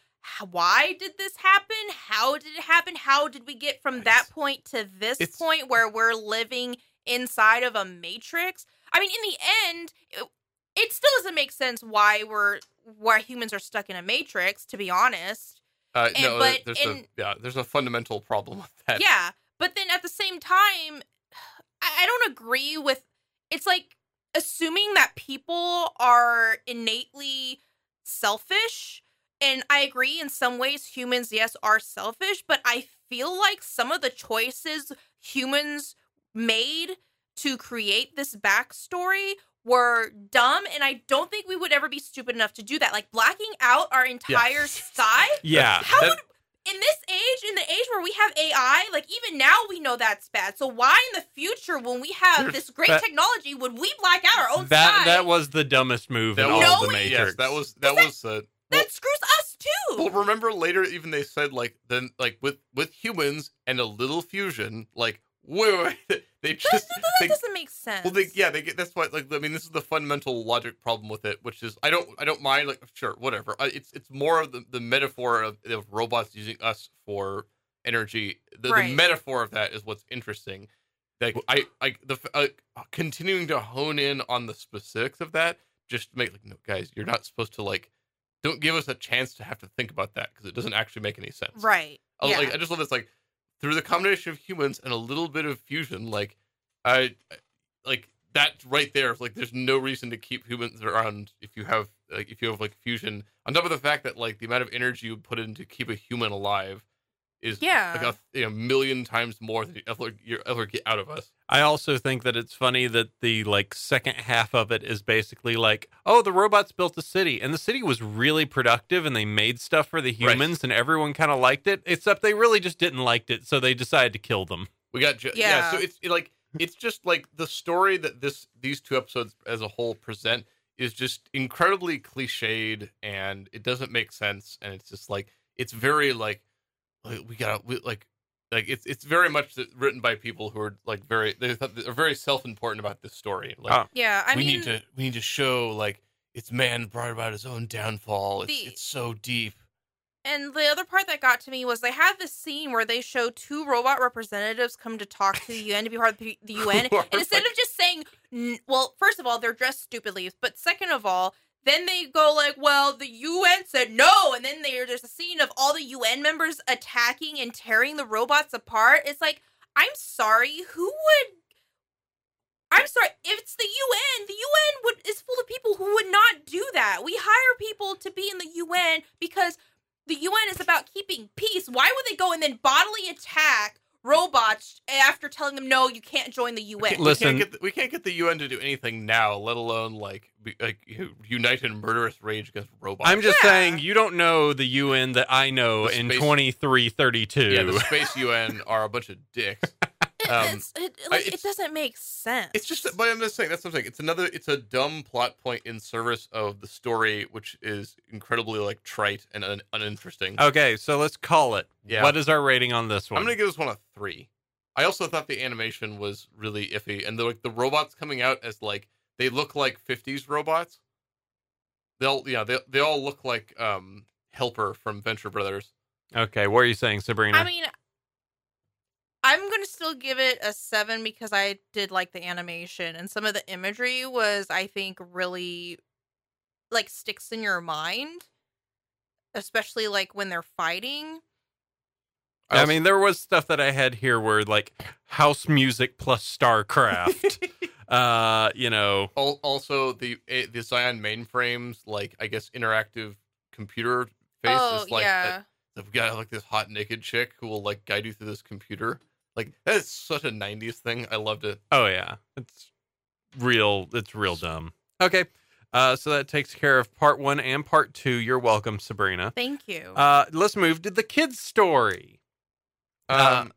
why did this happen? How did it happen? How did we get from that point to this it's- point where we're living inside of a matrix? I mean, in the end, it, still doesn't make sense why we're why humans are stuck in a matrix. To be honest, uh, and- no, but there's in- a yeah, there's a fundamental problem with that. yeah. But then at the same time, I, I don't agree with. It's like assuming that people are innately selfish. And I agree in some ways, humans, yes, are selfish, but I feel like some of the choices humans made to create this backstory were dumb. And I don't think we would ever be stupid enough to do that. Like blacking out our entire sky. yeah. How That- would in this age, in the age where we have AI, like even now we know that's bad. So why in the future, when we have this great that- technology, would we black out our own that sky? that was the dumbest move that in was all of the Matrix. yes, that was that was uh, well, that screws us too. Well, remember later, even they said like then like with with humans and a little fusion, like wait, wait, wait <laughs> they that, just that- they, doesn't make sense. well, they yeah, they get that's why like I mean this is the fundamental logic problem with it, which is I don't I don't mind like sure whatever Uh, it's it's more of the, the metaphor of, of robots using us for energy. The, Right. the metaphor of that is what's interesting. Like I I, the f- uh, continuing to hone in on the specifics of that, just make like no guys, you're not supposed to like. Don't give us a chance to have to think about that because it doesn't actually make any sense. Right. I, yeah. like, I just love this like through the combination of humans and a little bit of fusion, like I like that right there. Like there's no reason to keep humans around if you have like if you have like fusion. On top of the fact that like the amount of energy you would put in to keep a human alive is Yeah. like a you know, million times more than you ever you ever get out of us. I also think that it's funny that the like second half of it is basically like, oh, the robots built a city, and the city was really productive, and they made stuff for the Right. humans, and everyone kind of liked it, except they really just didn't like it, so they decided to kill them. We got ju- yeah. Yeah. So it's it, like it's just like the story that this these two episodes as a whole present is just incredibly cliched and it doesn't make sense and it's just like it's very like like we got we, like like it's it's very much written by people who are like very they thought they're very self important about this story. Like Oh. yeah. I we mean, need to we need to show like it's man brought about his own downfall. It's The- it's so deep. And the other part that got to me was they had this scene where they show two robot representatives come to talk to the UN to be part of the the <laughs> UN. And instead like- of just saying, well, first of all, they're dressed stupidly, but second of all, then they go like, well, the UN said no, and then there, there's a scene of all the UN members attacking and tearing the robots apart. It's like, I'm sorry, who would? I'm sorry, if it's the UN, the UN would is full of people who would not do that. We hire people to be in the UN because the UN is about keeping peace. Why would they go and then bodily attack robots after telling them no, you can't join the UN? We Listen- can't get the, we can't get the UN to do anything now, let alone like be, like u- unite in murderous rage against robots. I'm just Yeah. saying, you don't know the UN that I know The in space- 2332. yeah, the space UN are a bunch of dicks. <laughs> Um, it's, it, I- it doesn't make sense. It's just, but I'm just saying that's something. It's another. It's a dumb plot point in service of the story, which is incredibly like trite and un- uninteresting. okay, so let's call it. Yeah. What is our rating on this one? I'm gonna give this one a three. I also thought the animation was really iffy, and the like the robots coming out as like they look like 50s robots. They'll yeah they they all look like um Helper from Venture Brothers. Okay, what are you saying, Sabrina? I mean, I'm gonna still give it a seven because I did like the animation and some of the imagery was, I think, really like sticks in your mind, especially like when they're fighting. I mean, there was stuff that I had here where like house music plus StarCraft. <laughs> uh, you know, also the eh, the Zion mainframes, like I guess interactive computer face oh is like yeah, we've got like this hot naked chick who will like guide you through this computer. Like that is such a '90s thing. I loved it. oh yeah, it's real. It's real dumb. Okay, uh, so that takes care of part one and part two. You're welcome, Sabrina. thank you. Uh, let's move to the kids' story. Uh, Um,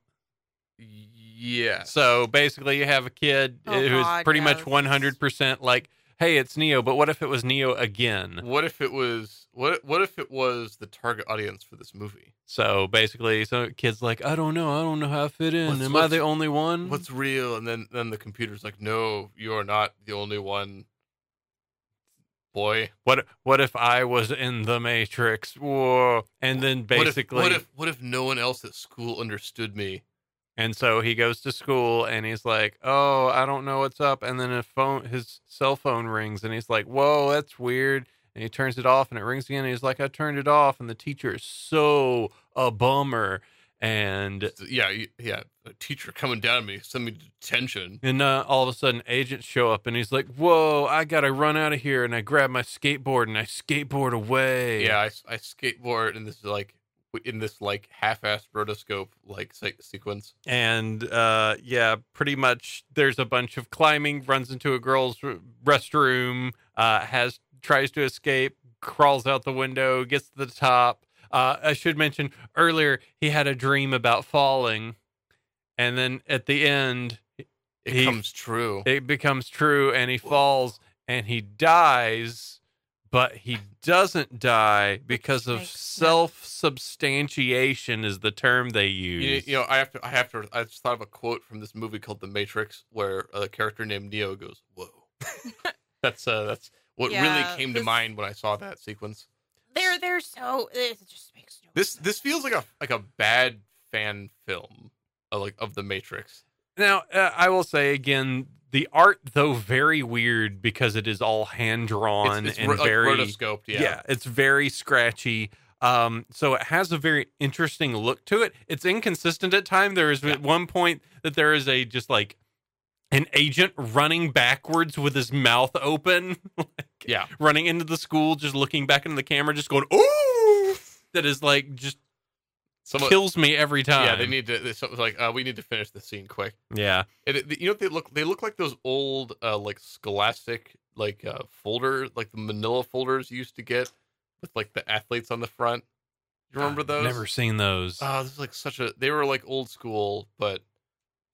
yeah. So basically, you have a kid Oh, who's God, pretty much 100% like, hey, it's Neo, but what if it was Neo again? What if it was what? What if it was the target audience for this movie? So basically, some kids like, I don't know, I don't know how I fit in. What's- Am I the only one? What's real? And then then the computer's like, no, you are not the only one. Boy, what what if I was in the Matrix? Whoa! And then basically, what if, what if what if no one else at school understood me? and so he goes to school and he's like, "Oh, I don't know what's up." And then a phone, his cell phone rings, and he's like, "Whoa, that's weird." And he turns it off, and it rings again. And he's like, "I turned it off." And the teacher is so a bummer. And yeah, yeah. A teacher coming down on me, send me to detention. and uh, all of a sudden, agents show up, and he's like, "Whoa, I gotta run out of here!" And I grab my skateboard and I skateboard away. Yeah, I skateboard in this like in this like half-assed rotoscope like se- sequence. and uh yeah pretty much there's a bunch of climbing runs into a girl's restroom uh has tries to escape crawls out the window gets to the top uh i should mention earlier he had a dream about falling and then at the end It He- comes true. it becomes true and he falls and he dies but he doesn't die because of self-substantiation is the term they You, use you know, I have to. I have to. I just thought of a quote from this movie called The Matrix, where a character named Neo goes, "Whoa." <laughs> that's uh, that's what Yeah, really came to mind when I saw that sequence. they're they're so it just makes no This this feels like a like a bad fan film, uh, like of the Matrix. Now, uh, I will say again, the art though very weird because it is all hand drawn It's, it's and ro- like very rotoscoped. Yeah. yeah. it's very scratchy. Um, so it has a very interesting look to it. It's inconsistent at time. There is Yeah. at one point that there is a just like an agent running backwards with his mouth open, <laughs> like, Yeah. running into the school, just looking back into the camera, just going ooh. That is like just Someone, kills me every time. yeah, they need to. It's like, uh, we need to finish the scene quick. Yeah, And it, you know what they look? They look like those old, uh, like Scholastic, like uh, folder, like the Manila folders you used to get with like the athletes on the front. You remember I've those? Never seen those. Oh, this is like such a. They were like old school, but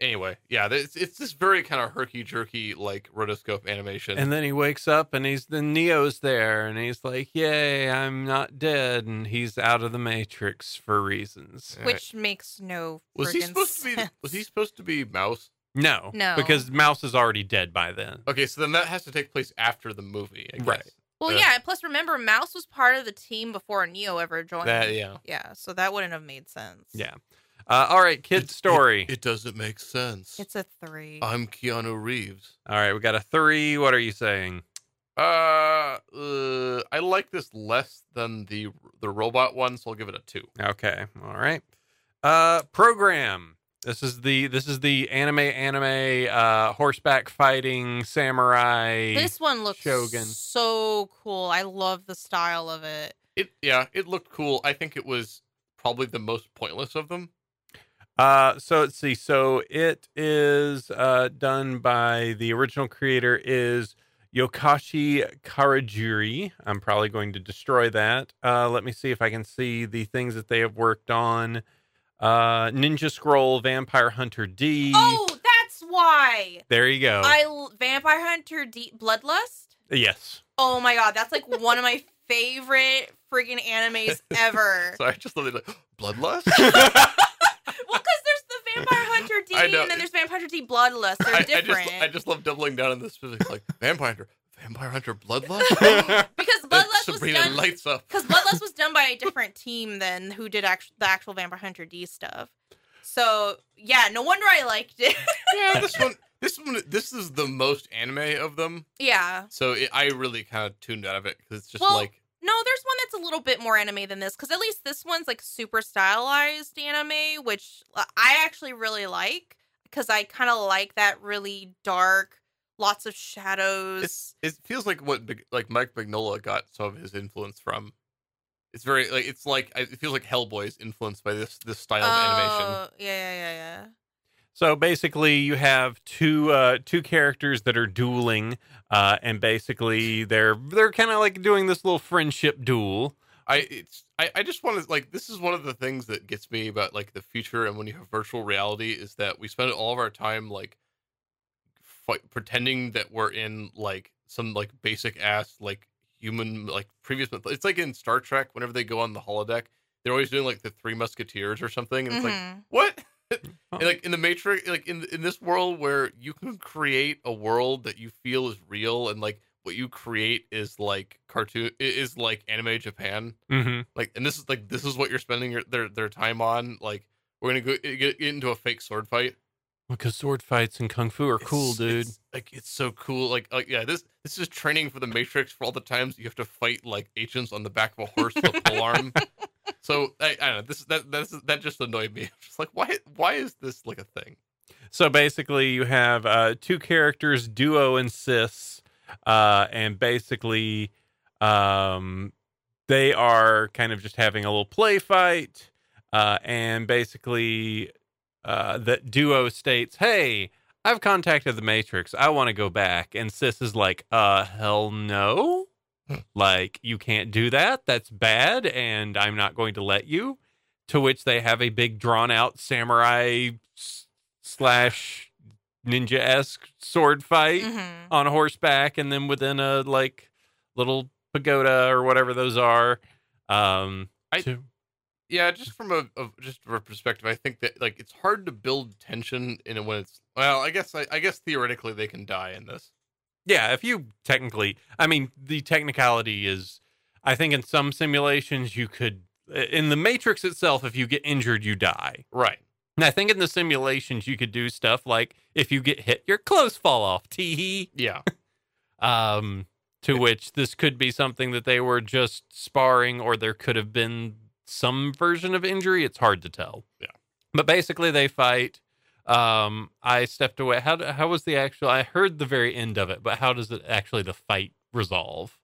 anyway, yeah, it's it's this very kind of herky jerky like rotoscope animation. And then he wakes up and he's the Neo's there and he's like, Yay, I'm not dead. And he's out of the Matrix for reasons. Yeah. Which makes no. was he friggin' supposed to be? Was he supposed to be Mouse? No. No. Because Mouse is already dead by then. Okay, so then that has to take place after the movie, I guess. Right. Well, Uh, yeah. Plus, remember, Mouse was part of the team before Neo ever joined. That yeah. Yeah, so that wouldn't have made sense. Yeah. Uh, all right, kid It- story. It, it doesn't make sense. It's a three. I'm Keanu Reeves. all right, we got a three. What are you saying? Uh, uh, I like this less than the the robot one, so I'll give it a two. Okay. All right. Uh program. This is the this is the anime anime uh horseback fighting samurai. this one looks Shogun. so cool. I love the style of it. It yeah, it looked cool. I think it was probably the most pointless of them. Uh, so let's see. So it is uh, done by the original creator is Yokashi Karajuri. I'm probably going to destroy that. Uh, let me see if I can see the things that they have worked on. Uh, Ninja Scroll, Vampire Hunter D. Oh, that's why. There you go. I l- Vampire Hunter D Bloodlust. yes. Oh my god, that's like one of my favorite friggin' animes <laughs> ever. So I just love it like bloodlust. <laughs> <laughs> well, because there's the Vampire <laughs> Hunter D, and then there's Vampire Hunter D Bloodlust. They're I, I different. just I just love doubling down on this specific like vampire hunter, vampire hunter bloodlust. <laughs> because Bloodlust was done. lights up. Because Bloodlust was done by a <laughs> different team than who did act- the actual Vampire Hunter D stuff. So yeah, no wonder I liked it. Yeah, this one, this one, this is the most anime of them. yeah. So it, I really kind of tuned out of it because it's just Well, like No, there's one that's a little bit more anime than this because at least this one's like super stylized anime, which uh, I actually really like because I kind of like that really dark, lots of shadows. it's it feels like what like Mike Mignola got some of his influence from. It's very like it's like it feels like Hellboy is influenced by this this style of animation. Oh, Yeah, yeah, yeah, yeah. So basically, you have two uh, two characters that are dueling, uh, and basically they're they're kind of like doing this little friendship duel. I it's I, I just want to like this is one of the things that gets me about like the future and when you have virtual reality is that we spend all of our time like fight, pretending that we're in like some like basic ass like human like previous it's like in Star Trek whenever they go on the holodeck they're always doing like the three musketeers or something and it's like Mhm. what. <laughs> And, like in the matrix like in in this world where you can create a world that you feel is real and like what you create is like cartoon is like anime japan. Mm-hmm. like and this is like this is what you're spending your, their their time on. Like we're gonna go get, into a fake sword fight. Because sword fights and kung fu are cool, dude. it's, like it's so cool. Like like yeah this this is training for the matrix for all the times you have to fight like agents on the back of a horse with a pole arm so I, I don't know this that that's, that just annoyed me <laughs> just like why why is this like a thing So basically, you have uh, two characters, duo and cis, uh, and basically, um, they are kind of just having a little play fight. Uh, and basically, uh, that duo states, "Hey, I've contacted the Matrix. I want to go back." And cis is like, "Uh, hell no." Like you can't do that. That's bad, and I'm not going to let you. To which they have a big drawn out samurai slash ninja esque sword fight Mhm. on horseback, and then within a like little pagoda or whatever those are. Um, I- to- yeah just from a, a just from a perspective i think that like it's hard to build tension in it when it's well i guess I, I guess theoretically they can die in this yeah, if you technically, I mean, the technicality is, I think in some simulations you could in the Matrix itself, if you get injured, you die. Right. And I think in the simulations, you could do stuff like if you get hit, your clothes fall off. Tee Yeah. <laughs> Um, to which this could be something that they were just sparring, or there could have been some version of injury. It's hard to tell. Yeah. But basically, they fight. Um, I stepped away. How how was the actual? I heard the very end of it, but how does it actually the fight resolve?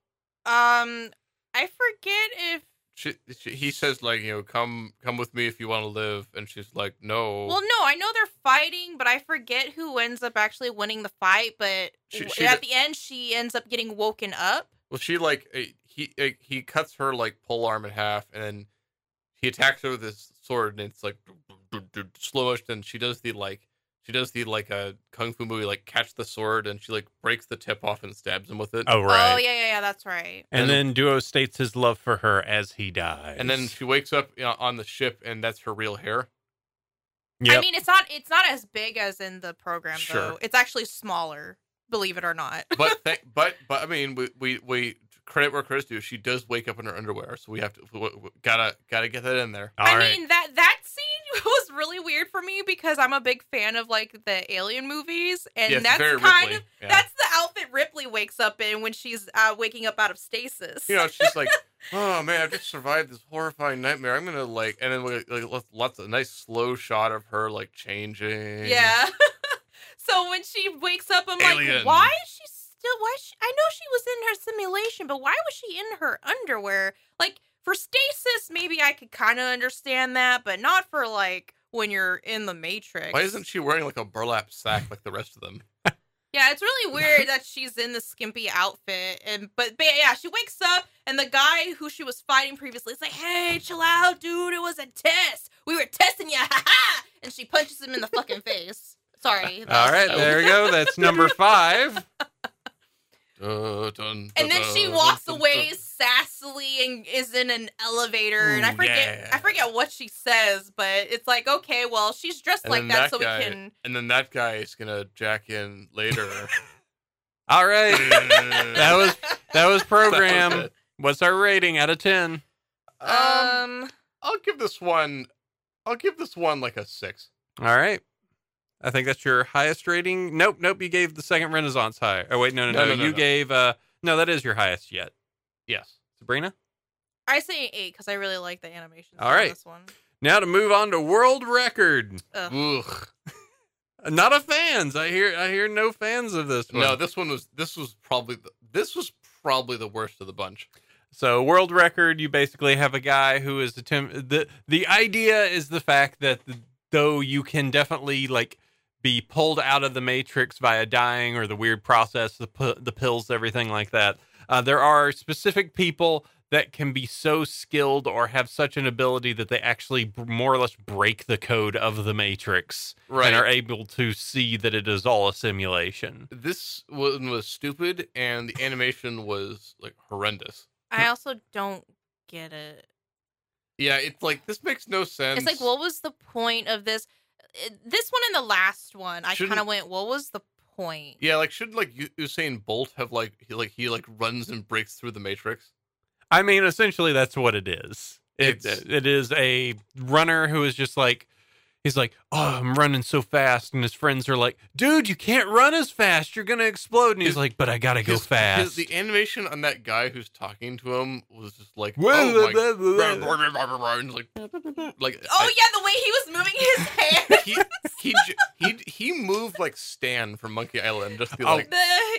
Um, I forget if. She, she, he says like you know come come with me if you want to live, and she's like no. Well, no, I know they're fighting, but I forget who ends up actually winning the fight. But She- she at the end, she ends up getting woken up. Well, she like uh, he uh, he cuts her like pole arm in half, and then he attacks her with his sword, and it's like slow motion. And she does the like she does the like a kung fu movie like catch the sword, and she like breaks the tip off and stabs him with it. Oh, oh right. Oh yeah, yeah, yeah. That's right. And And- then Duo states his love for her as he dies. And then she wakes up you know, on the ship, and that's her real hair. Yep. I mean, it's not it's not as big as in the program Sure. though. It's actually smaller, believe it or not. But <laughs> th- but but I mean, we we we credit where credit's due. She does wake up in her underwear, so we have to w- w- gotta gotta get that in there. All I right. mean that that scene <laughs> was really weird for me because I'm a big fan of like the alien movies, and it's that's kind Ripley, of yeah. that's the outfit Ripley wakes up in when she's uh, waking up out of stasis. you know, she's like, <laughs> "Oh man, I've just survived this horrifying nightmare. I'm gonna like," and then like, like lots- lots of nice slow shot of her like changing. yeah. <laughs> so when she wakes up, I'm Alien. like, why is she still? Why? Is she, I know she was in her simulation, but why was she in her underwear? Like for stasis, maybe I could kind of understand that, but not for like when you're in the Matrix. Why isn't she wearing like a burlap sack like the rest of them? <laughs> Yeah, it's really weird that she's in the skimpy outfit, and but, but yeah, she wakes up and the guy who she was fighting previously is like, "Hey, chill out, dude. It was a test. We were testing you, <laughs> ha ha!" And she punches him in the fucking face. Sorry. All right, there we go. That's <laughs> number five. Dun, dun, And then she dun, walks dun, away dun. sassily and is in an elevator, and I forget yeah. I forget what she says, but it's like, okay, well, she's dressed And like that, that so guy- we can. And then that guy is gonna jack in later. <laughs> All right. that was that was program. <laughs> That was. What's our rating out of ten? Um, Um, I'll give this one. I'll give this one like a six. All right. I think that's your highest rating. Nope, nope. You gave the second Renaissance high. Oh wait, no, no, no. No, no, no, you no. gave uh no, that is your highest yet. Yes. Sabrina. I say eight because I really like the animation. All right, this one. Now to move on to world record. Ugh. Ugh. <laughs> Not a fans. I hear I hear no fans of this one. No, this one was. This was probably. The, this was probably the worst of the bunch. So world record, you basically have a guy who is attempt. the The idea is the fact that though you can definitely like be pulled out of the matrix via dying or the weird process, the pu- the pills, everything like that. Uh, there are specific people that can be so skilled or have such an ability that they actually b- more or less break the code of the matrix Right. and are able to see that it is all a simulation. This one was stupid, and the animation was like horrendous. I also don't get it. Yeah, it's like this makes no sense. It's like, what was the point of this? It- This one and the last one, I kind of went, what was the point? Yeah, like should like U- Usain Bolt have like he like he like runs and breaks through the Matrix? I mean, essentially, that's what it is. It, It's- it is a runner who is just like, he's like, oh, I'm running so fast. And his friends are like, dude, you can't run as fast. You're going to explode. And he's His- like, but I got to go His- fast. his- the animation on that guy who's talking to him was just like, oh and like, like Oh I- yeah, the way he was moving his <laughs> hand. he he he he moved like Stan from Monkey Island, just be Oh. like, the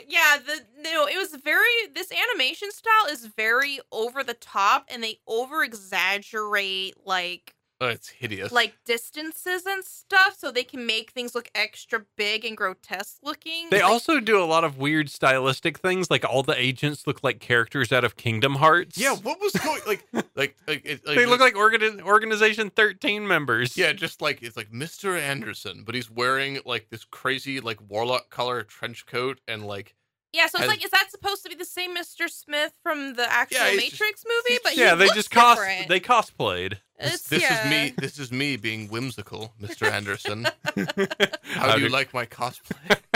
yeah, the no, it was very. This animation style is very over the top, and they over exaggerate like oh, it's hideous. like distances and stuff, so they can make things look extra big and grotesque looking. They Like, also do a lot of weird stylistic things. Like all the agents look like characters out of Kingdom Hearts. yeah, what was going like <laughs> like like, it, like They look like organi- Organization 13 members. Yeah, just like it's like Mr. Anderson, but he's wearing like this crazy like warlock color trench coat and like yeah. So it's has- like, is that supposed to be the same Mr. Smith from the actual Yeah, he's just- Matrix movie? But he Yeah, they looks just cos- different. they cosplayed. this, this yeah. is me this is me being whimsical, <laughs> Mr. Anderson. How <laughs> How do you like my cosplay? <laughs>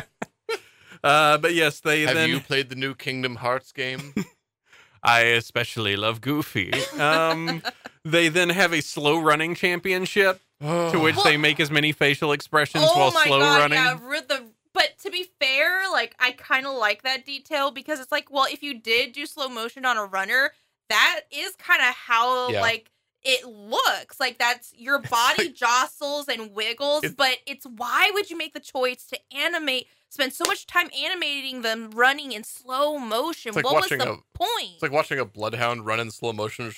Uh, but yes, they Have then you played the new Kingdom Hearts game? I especially love Goofy. Um, they then have a slow running championship to which Well- they <gasps> make as many facial expressions oh while my slow god, running. yeah. re- The, but to be fair, like I kind of like that detail because it's like, well, if you did do slow motion on a runner, that is kind of how Yeah. like it looks. Like that's your body like- jostles and wiggles, It's- but it's why would you make the choice to animate? Spend so much time animating them running in slow motion. like what was the a- point? It's like watching a bloodhound run in slow motion.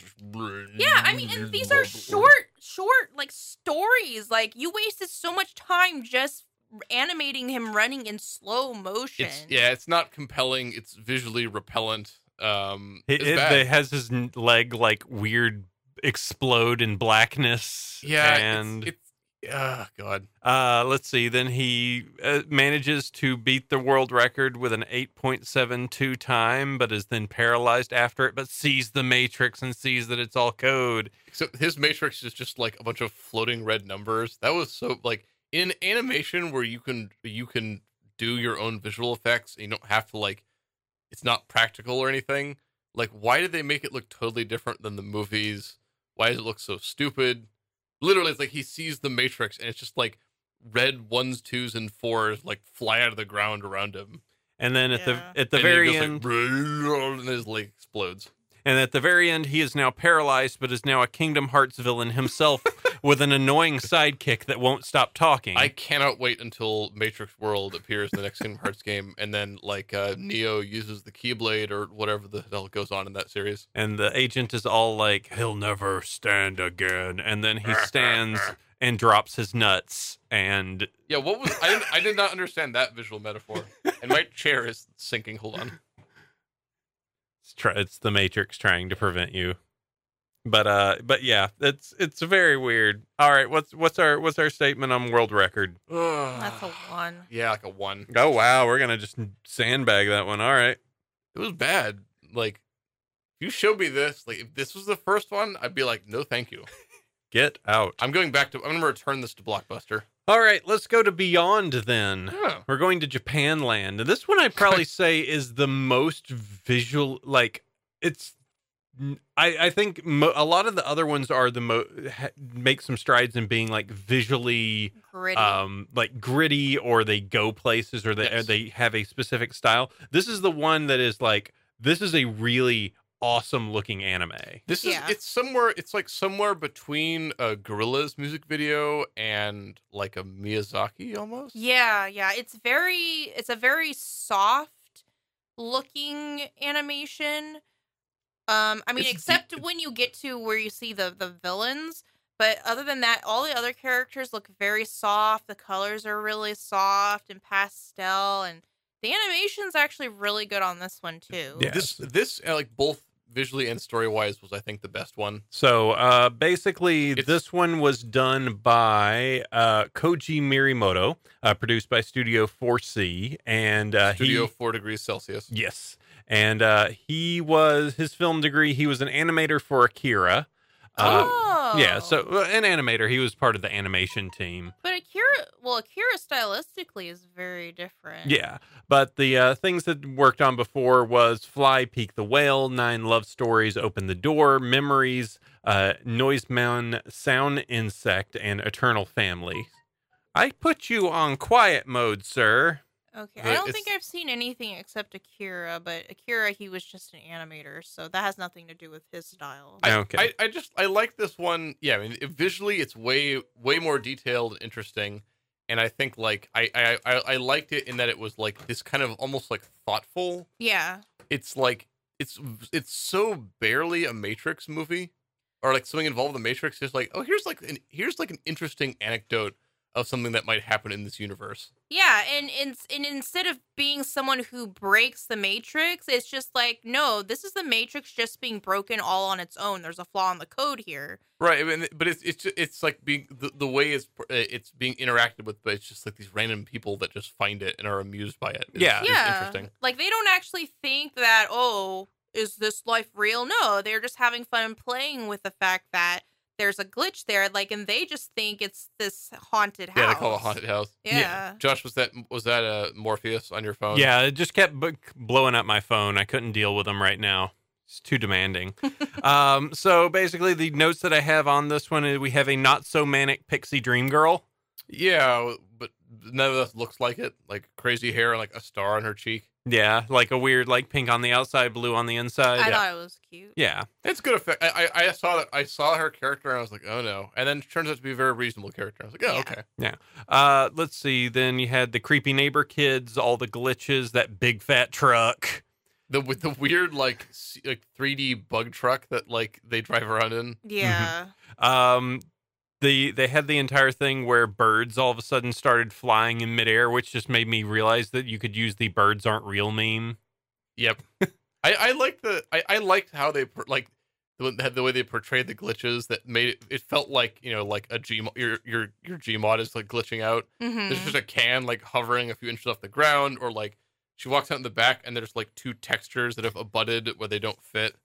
Yeah, I mean, and these are short, short like stories. Like you wasted so much time just animating him running in slow motion. It's yeah, it's not compelling. It's visually repellent. Um, It, it's it, bad. it has his leg like weird explode in blackness. yeah, and it's, it's oh god. uh, let's see. Then he uh, manages to beat the world record with an 8.72 time, but is then paralyzed after it. But sees the matrix and sees that it's all code. So his matrix is just like a bunch of floating red numbers. That was so like in animation where you can you can do your own visual effects and you don't have to like it's not practical or anything. Like why did they make it look totally different than the movies? Why does it look so stupid? Literally it's like he sees the matrix and it's just like red ones, twos, and fours like fly out of the ground around him. And then at Yeah. the at the And very end, <laughs> like, and his leg explodes. And at the very end, he is now paralyzed, but is now a Kingdom Hearts villain himself <laughs> with an annoying sidekick that won't stop talking. I cannot wait until Matrix World appears in the next Kingdom Hearts game, and then like uh, Neo uses the Keyblade or whatever the hell goes on in that series. and the agent is all like, "He'll never stand again," and then he <laughs> stands and drops his nuts, and Yeah, what was I? Didn't, I did not understand that visual metaphor, and my chair is sinking. Hold on. It's, try- it's the Matrix trying to prevent you. But uh, but yeah, it's it's very weird. All right, what's what's our what's our statement on world record? <sighs> That's a one. yeah, like a one. Oh wow, we're gonna just sandbag that one. All right, It was bad. Like, if you showed me this, like if this was the first one, I'd be like, no, thank you. <laughs> get out. I'm going back to. I'm gonna return this to Blockbuster. All right, let's go to Beyond then. Yeah. We're going to Japan land. And this one I'd probably <laughs> say is the most visual like it's I, I think mo- a lot of the other ones are the mo- ha- make some strides in being like visually Gritty. um like gritty or they go places or they or they have a specific style. This is the one that is like this is a really awesome looking anime. This is Yeah. it's somewhere it's like somewhere between a Gorillaz music video and like a Miyazaki almost. yeah, yeah. It's very. It's a very soft looking animation. Um, I mean, It's except deep- when you get to where you see the the villains. But other than that, all the other characters look very soft. The colors are really soft and pastel, and the animation's actually really good on this one too. Yeah. This this uh, like both visually and story wise was I think the best one. So uh, basically, It's- this one was done by uh, Koji Morimoto, uh, produced by Studio 4C, and uh, Studio he four degrees Celsius. yes, and uh, he was his film degree. He was an animator for Akira. Uh, oh, Yeah, so uh, an animator. He was part of the animation team. But Akira, well, Akira stylistically is very different. Yeah, but the uh, things that worked on before was Fly, Peek the Whale, Nine Love Stories, Open the Door, Memories, uh, Noiseman, Sound Insect, and Eternal Family. I put you on quiet mode, sir. Okay, The- I don't think I've seen anything except Akira, but Akira, he was just an animator, so that has nothing to do with his style. I, Okay. I, I just I like this one. Yeah, I mean it, visually it's way way more detailed and interesting, and I think like I, I I I liked it in that it was like this kind of almost like thoughtful. yeah, It's like it's it's so barely a Matrix movie, or like something involved with the Matrix. Just like oh here's like an here's like an interesting anecdote of something that might happen in this universe. yeah, and, and and instead of being someone who breaks the Matrix, it's just like no, this is the Matrix just being broken all on its own. There's a flaw in the code here. Right, I mean, but it's it's it's like being the, the way it's uh, it's being interacted with, but it's just like these random people that just find it and are amused by it. It's- Yeah. it's yeah, interesting. like they don't actually think that oh, is this life real? No, they're just having fun playing with the fact that there's a glitch there. Like, and they just think it's this haunted house. Yeah, they call it a haunted house. Yeah. Josh, was that was that a Morpheus on your phone? Yeah, it just kept b- blowing up my phone. I couldn't deal with them right now. It's too demanding. <laughs> um, so basically, the notes that I have on this one is we have a not so manic pixie dream girl. Yeah, but none of this looks like it. Like crazy hair and like a star on her cheek. Yeah, like a weird like pink on the outside, blue on the inside. I yeah. thought it was cute. yeah. It's good effect. I, I I saw that. I saw her character and I was like, oh no. And then it turns out to be a very reasonable character. I was like, oh Yeah. okay. Yeah. Uh, let's see. Then you had the creepy neighbor kids, all the glitches, that big fat truck. The with the weird like like 3D bug truck that like they drive around in. Yeah. Um, the they had the entire thing where birds all of a sudden started flying in midair, which just made me realize that you could use the birds aren't real meme. Yep. <laughs> I I liked the I I liked how they per- like the, the the way they portrayed the glitches that made it it felt like you know like a G your your your Gmod is like glitching out. hmm There's just a can like hovering a few inches off the ground, or like she walks out in the back and there's like two textures that have abutted where they don't fit.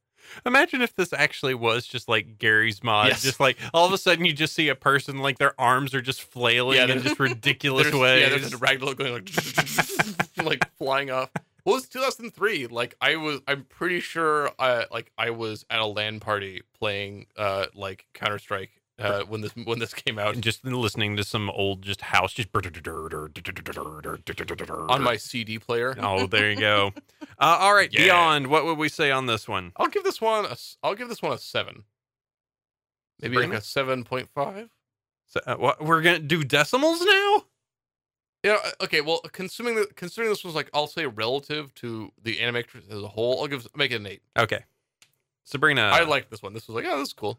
Imagine if this actually was just like Gary's mod. Yes. Just like all of a sudden you just see a person like their arms are just flailing Yeah, in just <laughs> ridiculous ways. Yeah, there's a ragdoll going like <laughs> like flying off. Well, it's 2003. Like I was, I'm pretty sure. I like I was at a LAN party playing uh like Counter Strike uh when this when this came out and just listening to some old just house just on my CD player. oh there you go uh, all right Yeah. beyond what would we say on this one I'll give this one a. I'll give this one a seven. Maybe like a seven point five. so, uh, what, we're gonna do decimals now Yeah. uh, Okay. Well, consuming the considering this was like I'll say relative to the Animatrix as a whole, I'll give make it an eight. okay sabrina I like this one. This was like, oh, this is cool.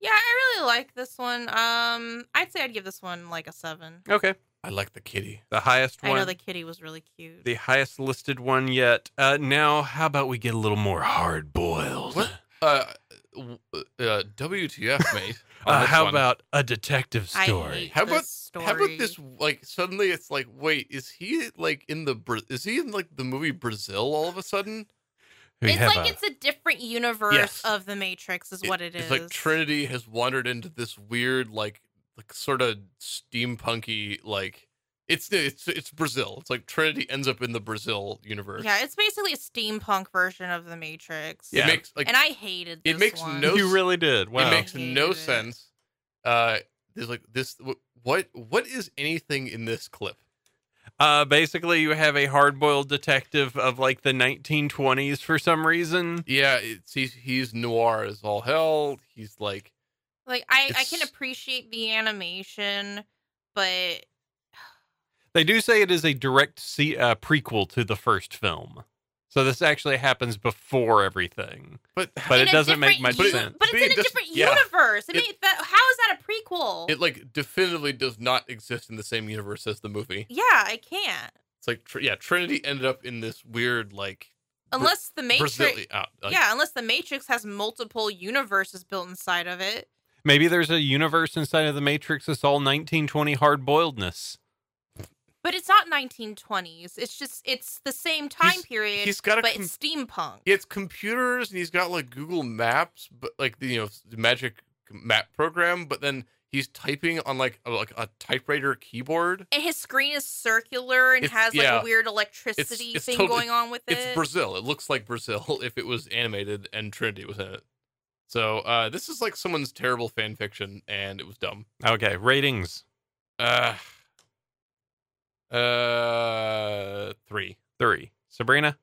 Yeah, I really like this one. Um, I'd say I'd give this one like a seven. okay I like the kitty. the highest one I one know the kitty was really cute. the highest listed one yet uh now how about we get a little more hard boiled What? Uh, w- uh, WTF, <laughs> mate? on uh, this how one. about a detective I story hate How this about story. how about this? Like suddenly, it's like, wait, is he like in the Bra- is he in like the movie Brazil all of a sudden? We It's like a- it's a different universe Yes. of the Matrix, is what it is. It's like Trinity has wandered into this weird, like, like sort of steampunky, like it's it's it's Brazil. It's like Trinity ends up in the Brazil universe. Yeah, it's basically a steampunk version of the Matrix. Yeah. It makes like And I hated this It makes one. no you really did wow it makes no it. sense. Uh, there's like this. What what is anything in this clip? Uh, basically, you have a hard-boiled detective of like the 1920s for some reason. Yeah, it's he's, he's noir as all hell. He's like Like I, I can appreciate the animation, but They do say it is a direct se- uh, prequel to the first film, so this actually happens before everything. but But it doesn't make different much uni- sense. But it's in a different yeah. universe. I It- mean, that, how is that a prequel? it like definitively does not exist in the same universe as the movie. yeah, I can't. It's like tr- yeah, Trinity ended up in this weird like Unless the Matrix, Brazil. Uh, like, yeah, unless the Matrix has multiple universes built inside of it. Maybe there's a universe inside of the Matrix that's all 1920 hard-boiledness. But it's not 1920s. It's just it's the same time He's- period. he's got a but com- it's steampunk. He has computers and he's got like Google Maps, but like the you know the magic map program. But then he's typing on like a, like a typewriter keyboard. And his screen is circular and It's- has like yeah. a weird electricity it's thing totally- going on with it. It's Brazil. It looks like Brazil <laughs> if it was animated and Trinity was in it. So uh, this is like someone's terrible fan fiction, and it was dumb. Okay, ratings Uh, uh, three. three. Sabrina,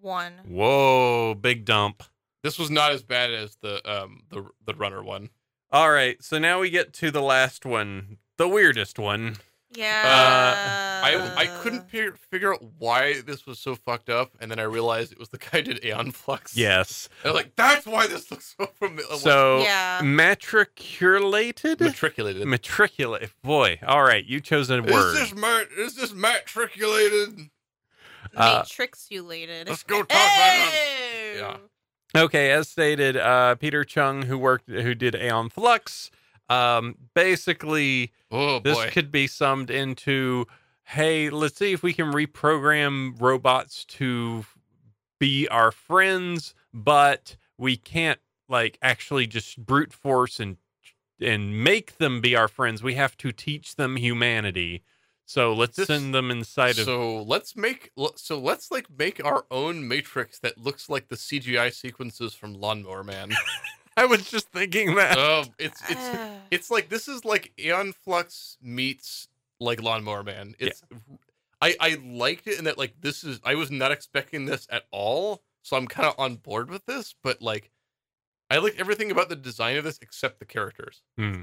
One. whoa, big dump. This was not as bad as the um the the runner one. All right, so now we get to the last one, the weirdest one. Yeah. I I couldn't figure, figure out why this was so fucked up, and then I realized it was the guy who did Aeon Flux. Yes. I was like, that's why this looks so familiar. So Yeah. matriculated, matriculated. matriculate. Boy, all right, you chose a word. Is this mat? Is this matriculated? uh, Matrixulated. Let's go talk about it. Yeah. Okay, as stated, uh, Peter Chung, who worked, who did Aeon Flux, um, basically Oh this boy. could be summed into, hey, let's see if we can reprogram robots to be our friends, but we can't like actually just brute force and and make them be our friends. We have to teach them humanity. So let's This- send them inside of. So let's make so let's like make our own Matrix that looks like the CGI sequences from Lawnmower Man. <laughs> <laughs> I was just thinking that. oh, it's it's <sighs> it's like this is like Aeon Flux meets like Lawnmower Man. It's I I liked it in that like this is I was not expecting this at all, so I'm kind of on board with this. But like, I like everything about the design of this except the characters. Hmm.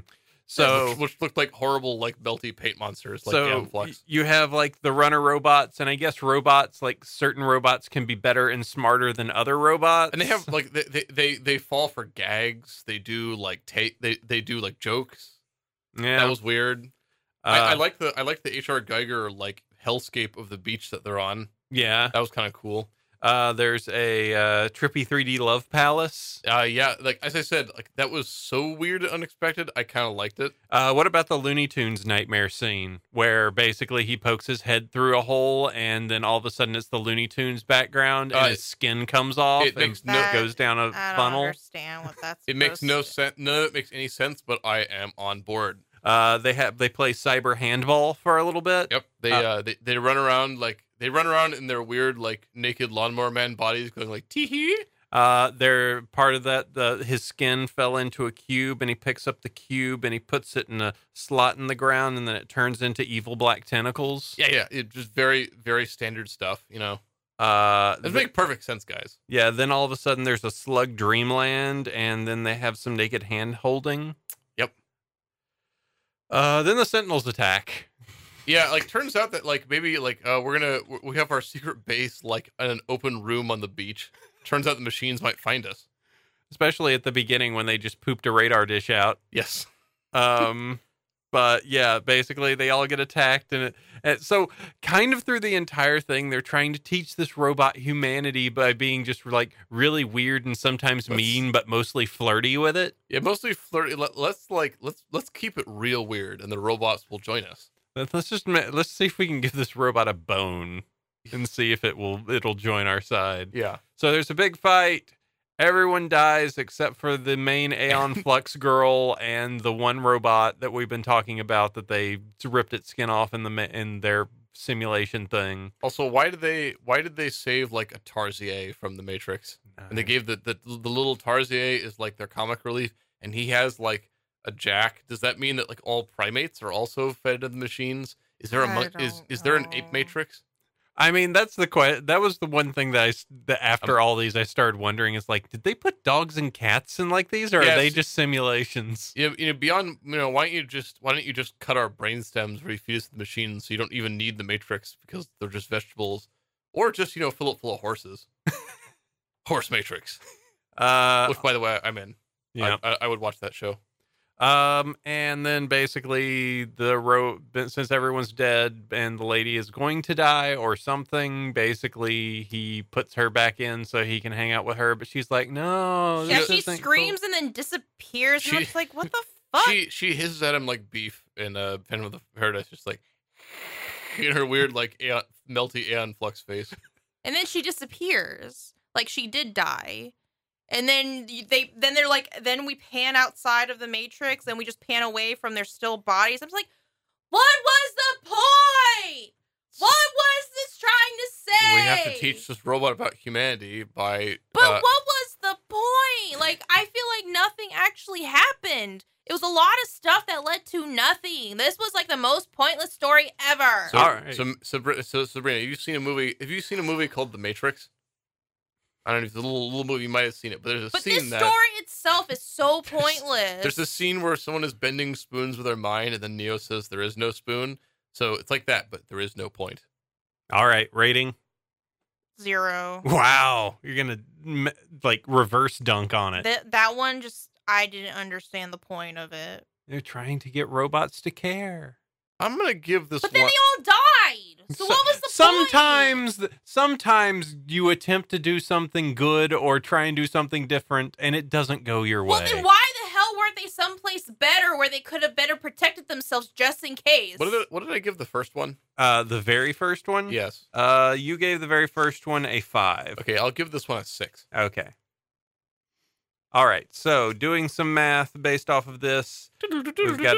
So which, which looked like horrible like melty paint monsters like so y- Flux. you have like the runner robots, and I guess robots like certain robots can be better and smarter than other robots. And they have like they, they they they fall for gags. They do like take they they do like jokes. yeah. That was weird. I, I uh, like the I like the HR Giger like hellscape of the beach that they're on. yeah. That was kind of cool. Uh, there's a uh, trippy 3D love palace. Uh, yeah, like as I said, like that was so weird and unexpected. I kind of liked it. Uh, what about the Looney Tunes nightmare scene where basically he pokes his head through a hole and then all of a sudden it's the Looney Tunes background and Uh, his skin comes off it and makes no- it goes down a I don't funnel? understand what that's. It makes no supposed sense. None of it makes any sense. But I am on board. Uh, they have they play cyber handball for a little bit. Yep. They Uh, uh, they they run around like they run around in their weird like naked lawnmower man bodies, going like tee hee. Uh, they're part of that. The his skin fell into a cube, and he picks up the cube and he puts it in a slot in the ground, and then it turns into evil black tentacles. Yeah, yeah. It just very very standard stuff. You know, Uh, it makes perfect sense, guys. yeah. Then all of a sudden, there's a slug dreamland, and then they have some naked hand holding. Yep. Uh, then the Sentinels attack. Yeah, like turns out that like maybe like uh, we're gonna we have our secret base like in an open room on the beach. Turns out the machines might find us. especially at the beginning when they just pooped a radar dish out. Yes. Um, but yeah, basically they all get attacked, and, it, and so kind of through the entire thing, they're trying to teach this robot humanity by being just like really weird and sometimes Let's- mean, but mostly flirty with it. Yeah, mostly flirty. Let, let's like let's let's keep it real weird, and the robots will join us. Let's just let's see if we can give this robot a bone and see if it will it'll join our side. Yeah. So there's a big fight. Everyone dies except for the main Aeon <laughs> Flux girl and the one robot that we've been talking about that they ripped its skin off in the in their simulation thing. Also, why did they why did they save like a Tarsier from the Matrix? And they gave the the, the little Tarsier is like their comic relief, and he has like a jack. Does that mean that like all primates are also fed to the machines? Is there a mon- is is there an ape matrix? I mean, that's the que- That was the one thing that I s- that after all these I started wondering is like, did they put dogs and cats in like these, or are they just simulations? You know, you know, beyond you know, why don't you just why don't you just cut our brain stems where you feed us the machines so you don't even need the matrix because they're just vegetables, or just you know fill it full of horses. <laughs> Horse Matrix, Uh, which by the way I'm in. yeah. I, I, I would watch that show. Um, and then basically the ro since everyone's dead and the lady is going to die or something, basically he puts her back in so he can hang out with her. But she's like, no, Yeah, she isn't screams and then disappears. She- and it's like, what the <laughs> fuck? She she hisses at him like beef in uh, Pen of the Paradise, just like <laughs> in her weird like aeon, melty aeon flux face. and then she disappears. Like she did die. And then they then they're like then we pan outside of the matrix and we just pan away from their still bodies. I'm just like, what was the point? What was this trying to say? We have to teach this robot about humanity by. But uh, what was the point? Like I feel like nothing actually happened. It was a lot of stuff that led to nothing. This was like the most pointless story ever. So, All right. so, Sabri- so Sabrina, have you seen a movie? Have you seen a movie called The Matrix? I don't know if it's a little little movie. You might have seen it, but there's a scene. but scene this that story itself is so <laughs> pointless. there's a scene where someone is bending spoons with their mind, and then Neo says there is no spoon. So it's like that, but there is no point. All right, rating. zero. Wow, you're gonna like reverse dunk on it. That that one just I didn't understand the point of it. They're trying to get robots to care. I'm gonna give this But then one. they all died. So, So- what was the sometimes th- sometimes you attempt to do something good or try and do something different and it doesn't go your way. Well, then why the hell weren't they someplace better where they could have better protected themselves just in case? What did it, what did I give the first one? uh the very first one Yes. uh you gave the very first one a five Okay, I'll give this one a six. okay All right. So doing some math based off of this, We've got-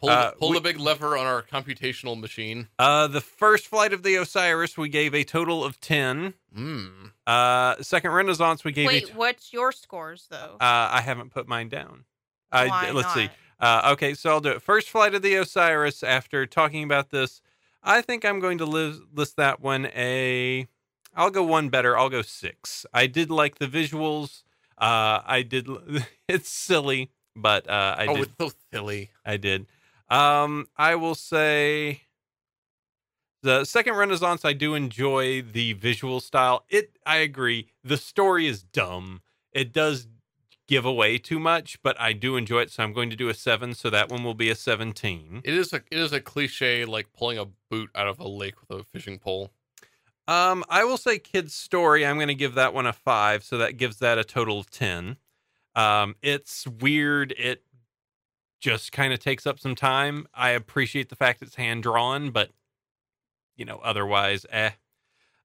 pull, uh, the, pull we- the big lever on our computational machine. uh, the first flight of the Osiris we gave a total of ten. Mm. Uh, second Renaissance we gave a Wait, t- what's your scores though? uh, I haven't put mine down. I, Why let's see. not? Uh, okay, so I'll do it. First flight of the Osiris. After talking about this, I think I'm going to list, list that one a. I'll go one better. I'll go six. I did like the visuals. Uh, I did. <laughs> It's silly, but uh, I oh, did. it's so silly. I did. Um, I will say the second Renaissance. I do enjoy the visual style. It. I agree. The story is dumb. It does give away too much, but I do enjoy it. So I'm going to do a seven. So that one will be a seventeen. It is a it is a cliche like pulling a boot out of a lake with a fishing pole. Um, I will say kids story. I'm going to give that one a five. So that gives that a total of ten. Um, it's weird. It just kind of takes up some time. I appreciate the fact it's hand drawn, but you know, otherwise, eh.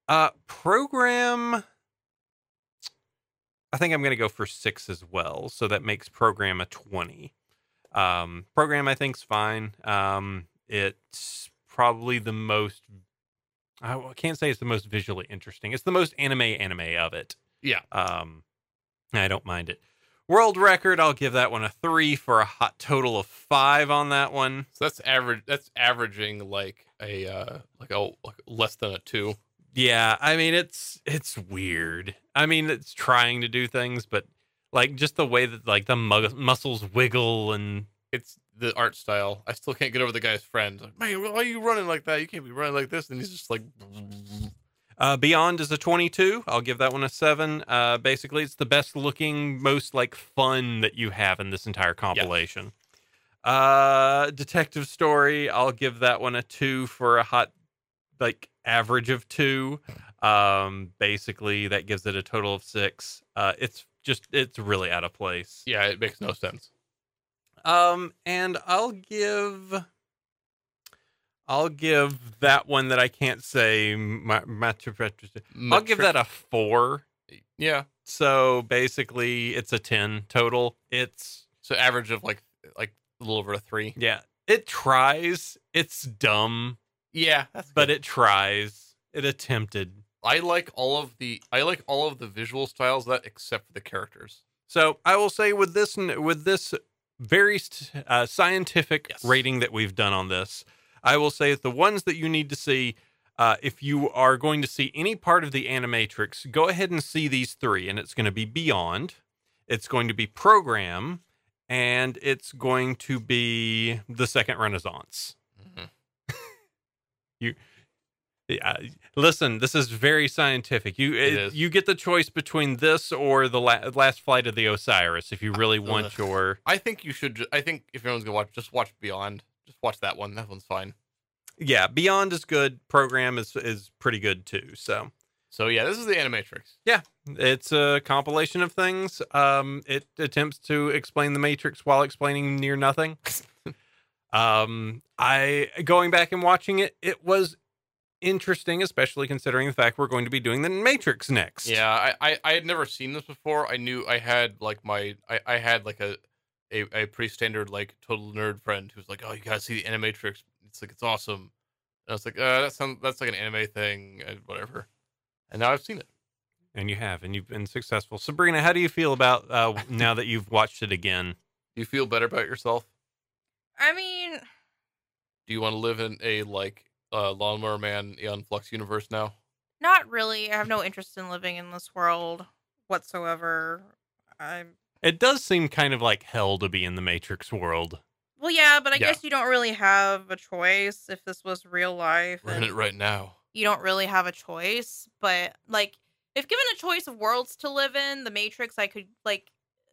Uh, program. I think I'm going to go for six as well. So that makes program a 20. Um, program, I think's fine. Um, it's probably the most, I can't say it's the most visually interesting. It's the most anime anime of it. Yeah. Um, I don't mind it. World record, I'll give that one a three for a hot total of five on that one. So that's average. That's averaging like a uh like a like less than a two. Yeah, I mean it's it's weird. I mean it's trying to do things, but like just the way that like the mu- muscles wiggle and It's the art style. I still can't get over the guy's friend. Like, Man, why are you running like that? You can't be running like this. And he's just like, <laughs> uh, Beyond is a 22. I'll give that one a seven. Uh, basically, it's the best looking, most like fun that you have in this entire compilation. Uh, Detective Story, I'll give that one a two for a hot like average of two. Um, basically, that gives it a total of six. Uh, it's just it's really out of place. yeah, it makes no sense. Um, and I'll give, I'll give that one that I can't say. Machu Picchu- I'll give that a four. yeah. So basically, it's a ten total. It's So average of like like a little over a three. yeah, it tries. It's dumb, Yeah, but good. it tries. It attempted. I like all of the I like all of the visual styles that except for the characters. So I will say with this with this very uh, scientific Yes. rating that we've done on this, I will say that the ones that you need to see, uh, if you are going to see any part of the Animatrix, go ahead and see these three, and it's going to be Beyond, it's going to be Program, and it's going to be the Second Renaissance. Mhm. <laughs> you. Yeah, listen, this is very scientific. You It is. you get the choice between this or the la- last flight of the Osiris if you really want Ugh. your I think you should. ju- I think if everyone's gonna watch, just watch Beyond. Just watch that one. That one's fine. yeah. Beyond is good. Program is is pretty good too. So So yeah, this is the Animatrix. Yeah, it's a compilation of things. Um, it attempts to explain the Matrix while explaining near nothing. <laughs> um, I going back and watching it, it was interesting, especially considering the fact we're going to be doing the Matrix next. Yeah, I, I I had never seen this before. I knew I had like my I, I had like a, a a pretty standard like total nerd friend who was like, oh, you gotta see the Animatrix. It's like it's awesome. And I was like, uh, that sounds that's like an anime thing, and whatever. And now I've seen it. and you have, and you've been successful. Sabrina, how do you feel about uh, now that you've watched it again? Do you feel better about yourself? I mean, Do you want to live in a like uh, Lawnmower Man Aeon Flux universe now? not really. I have no interest in living in this world whatsoever. I'm It does seem kind of like hell to be in the Matrix world. well, yeah, but I Yeah. guess you don't really have a choice if this was real life. We're in it right now. You don't really have a choice, but like, if given a choice of worlds to live in, the Matrix, I could like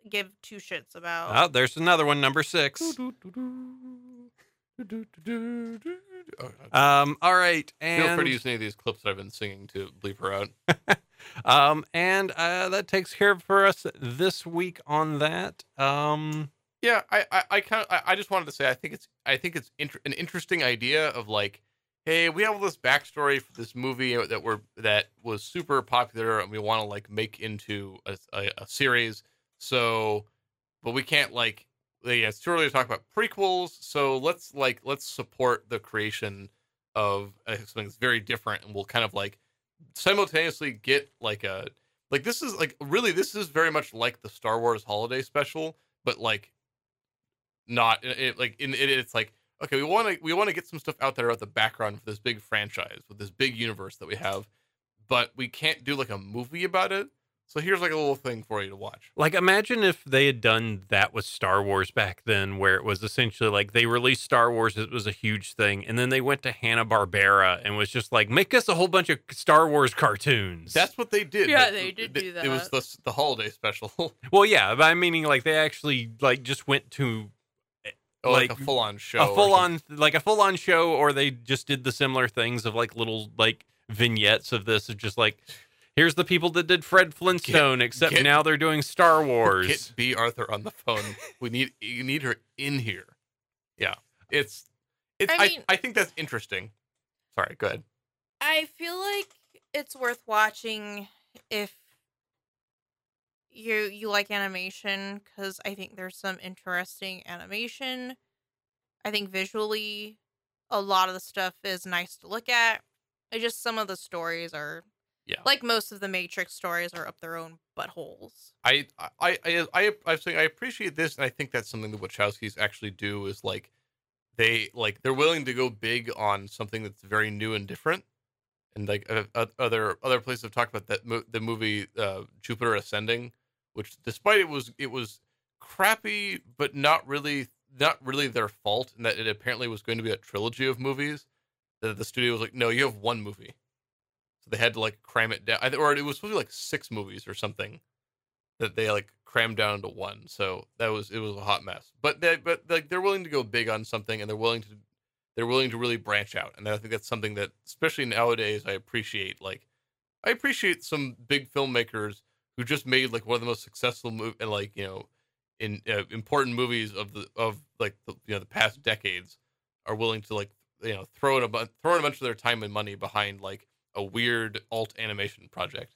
give two shits about. Oh, there's another one, number six. Um, all right, Feel free to use any of these clips that I've been singing to bleep her out. <laughs> um, and uh, that takes care of for us this week on that. Um, Yeah, I, I, I kind of, I, I just wanted to say, I think it's, I think it's inter- an interesting idea of like, hey, we have all this backstory for this movie that we're that was super popular, and we want to like make into a, a, a series. So, but we can't like yeah, it's too early to talk about prequels. So let's like let's support the creation of uh, something that's very different, and we'll kind of like simultaneously get like a like this is like really this is very much like the Star Wars Holiday Special, but like not it, like in it, it's like okay we want to we want to get some stuff out there about the background for this big franchise with this big universe that we have, but we can't do like a movie about it. So here's like a little thing for you to watch. Like, imagine if they had done that with Star Wars back then, where it was essentially like they released Star Wars, it was a huge thing, and then they went to Hanna Barbera and was just like, make us a whole bunch of Star Wars cartoons. That's what they did. Yeah, they did it- do that. It was the the holiday special, <laughs> well, yeah, but I'm meaning like they actually like just went to oh, like, Like, a full on show, a full on like a full on show, or they just did the similar things of like little like vignettes of this of just like. Here's the people that did Fred Flintstone, except get- now they're doing Star <laughs> Wars. Get Bea Arthur on the phone. We need you need her in here. Yeah, it's it's. I I mean- I, think that's interesting. Sorry, go ahead. I feel like it's worth watching if you you like animation because I think there's some interesting animation. I think visually, a lot of the stuff is nice to look at. It's just some of the stories are Yeah. like most of the Matrix stories are up their own buttholes. I I I I I saying I appreciate this, and I think that's something the Wachowskis actually do is like they like they're willing to go big on something that's very new and different. And like uh, uh, other other places have talked about that mo- the movie uh, Jupiter Ascending, which despite it was it was crappy, but not really not really their fault, and that it apparently was going to be a trilogy of movies. That the studio was like, no, you have one movie, they had to like cram it down, or it was supposed to be like six movies or something that they like crammed down into one. So that was it was a hot mess. But they but like they're willing to go big on something and they're willing to they're willing to really branch out. And I think that's something that especially nowadays I appreciate. Like I appreciate some big filmmakers who just made like one of the most successful move and like, you know, in uh, important movies of the of like the, you know the past decades are willing to like you know throw in a bu- throw in a bunch of their time and money behind like a weird alt animation project.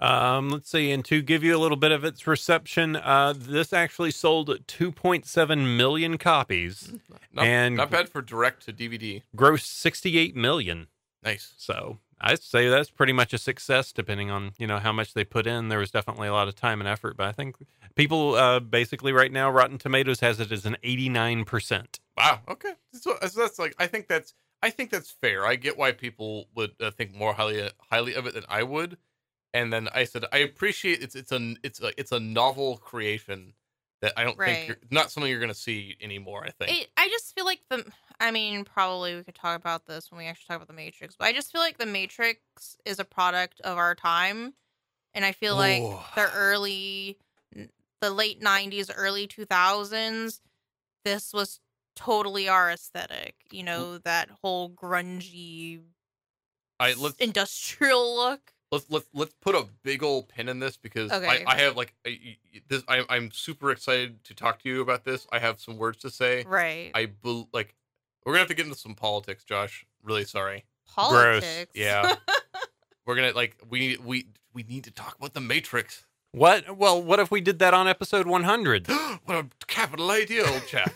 Um, let's see, and to give you a little bit of its reception, uh, this actually sold 2.7 million copies, Not, And- not bad for direct to DVD. grossed 68 million. Nice. So I'd say that's pretty much a success, depending on you know how much they put in. There was definitely a lot of time and effort, but I think people uh, basically right now, Rotten Tomatoes has it as an 89 percent. Wow. Okay. So, so that's like I think that's I think that's fair. I get why people would uh, think more highly highly of it than I would. And then I said I appreciate it's it's a it's a it's a novel creation that I don't think you're not something you're going to see anymore. I think. It, I just feel like the. I mean, probably we could talk about this when we actually talk about the Matrix, but I just feel like the Matrix is a product of our time, and I feel like Oh. the early, the late '90s, early 2000s, this was totally our aesthetic. You mm. know, that whole grungy, I let's industrial look. let's let's let's put a big old pin in this because Okay. I, I have like I, this. I, I'm super excited to talk to you about this. I have some words to say. Right. I bel like we're gonna have to get into some politics, Josh. Really sorry. Politics. Yeah. <laughs> We're gonna like we we we need to talk about the Matrix. What? Well, what if we did that on episode 100? <gasps> what a capital idea, old chap.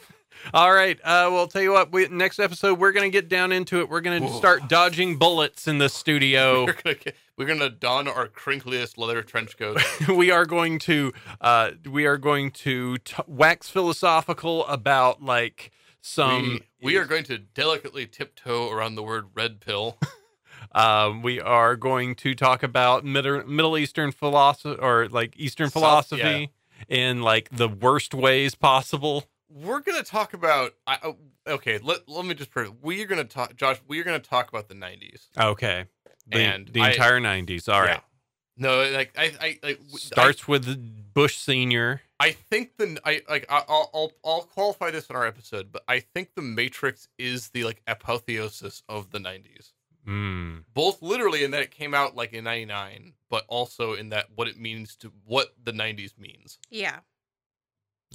All right. Uh, well, tell you what. We, next episode, we're gonna get down into it. We're gonna start dodging bullets in the studio. <laughs> we're gonna we're gonna don our crinkliest leather trench coat. <laughs> we are going to uh, we are going to t- wax philosophical about like some. we, we are going to delicately tiptoe around the word red pill. <laughs> Um, we are going to talk about Middle, Middle Eastern philosophy or like Eastern South- philosophy in like the worst ways possible. We're gonna talk about. I, oh, okay, let let me just put it. We are gonna talk, Josh. We are gonna talk about the '90s. Okay. The, And the I- entire 90s. All right. Yeah. No, like I, I, like w- Starts with Bush Senior. I, I think the I like I- I'll I'll I'll qualify this in our episode, but I think the Matrix is the like apotheosis of the '90s. Mm. both literally in that it came out like in 99 but also in that what it means to what the 90s means Yeah.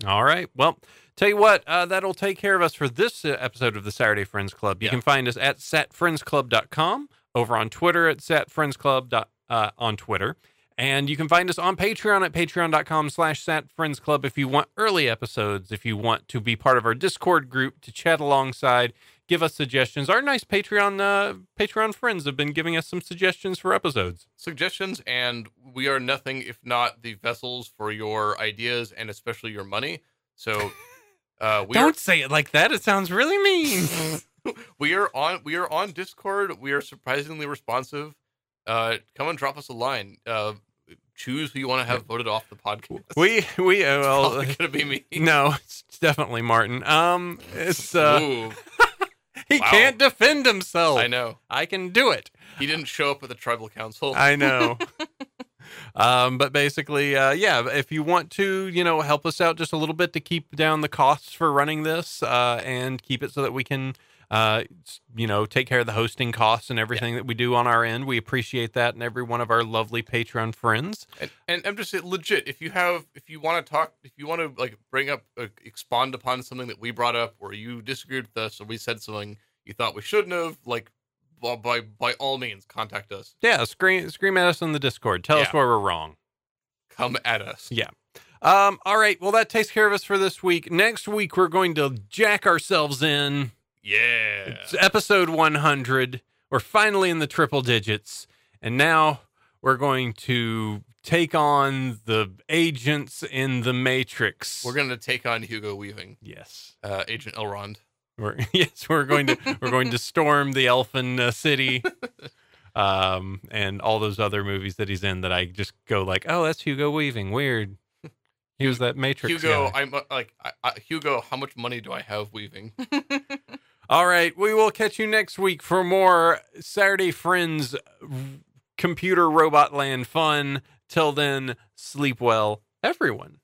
All right. Well, tell you what, uh, that'll take care of us for this uh, episode of the Saturday Friends Club. You Yeah. can find us at satfriendsclub.com, over on Twitter at satfriendsclub uh, on Twitter. And you can find us on Patreon at patreon.com slash satfriendsclub if you want early episodes, if you want to be part of our Discord group to chat alongside, give us suggestions. Our nice Patreon uh, Patreon friends have been giving us some suggestions for episodes. Suggestions, and we are nothing if not the vessels for your ideas and especially your money. So <laughs> uh, we Don't say it like that. It sounds really mean. <laughs> we are on we are on Discord. We are surprisingly responsive. Uh, come and drop us a line. Uh, choose who you want to have voted off the podcast. we we uh, well Probably gonna be me. <laughs> no, it's definitely Martin. Um it's uh Ooh, <laughs> he wow. can't defend himself. I know I can do it. he didn't show up at the tribal council. I <laughs> know. um, but basically, uh, yeah, if you want to, you know, help us out just a little bit to keep down the costs for running this uh, and keep it so that we can, uh, you know, take care of the hosting costs and everything that we do on our end. We appreciate that and every one of our lovely Patreon friends. And, and I'm just legit. If you have, if you want to talk, if you want to like bring up, uh, expand upon something that we brought up, or you disagreed with us, or we said something you thought we shouldn't have, like by by, by all means, contact us. Yeah, scream scream at us on the Discord. Tell us where we're wrong. Come at us. Yeah. Um, all right. Well, that takes care of us for this week. Next week, we're going to jack ourselves in. Yeah. It's episode 100. We're finally in the triple digits. And now we're going to take on the agents in the Matrix. We're gonna take on Hugo Weaving, yes. uh, Agent Elrond. We're, <laughs> yes, we're going to we're going to storm the Elfin uh, City. <laughs> Um, and all those other movies that he's in that I just go like, "Oh, that's Hugo Weaving. Weird." He was that Matrix Hugo, guy. I'm uh, like I, I, Hugo. How much money do I have Weaving? <laughs> All right, we will catch you next week for more Saturday Friends computer robot land fun. Till then, sleep well, everyone.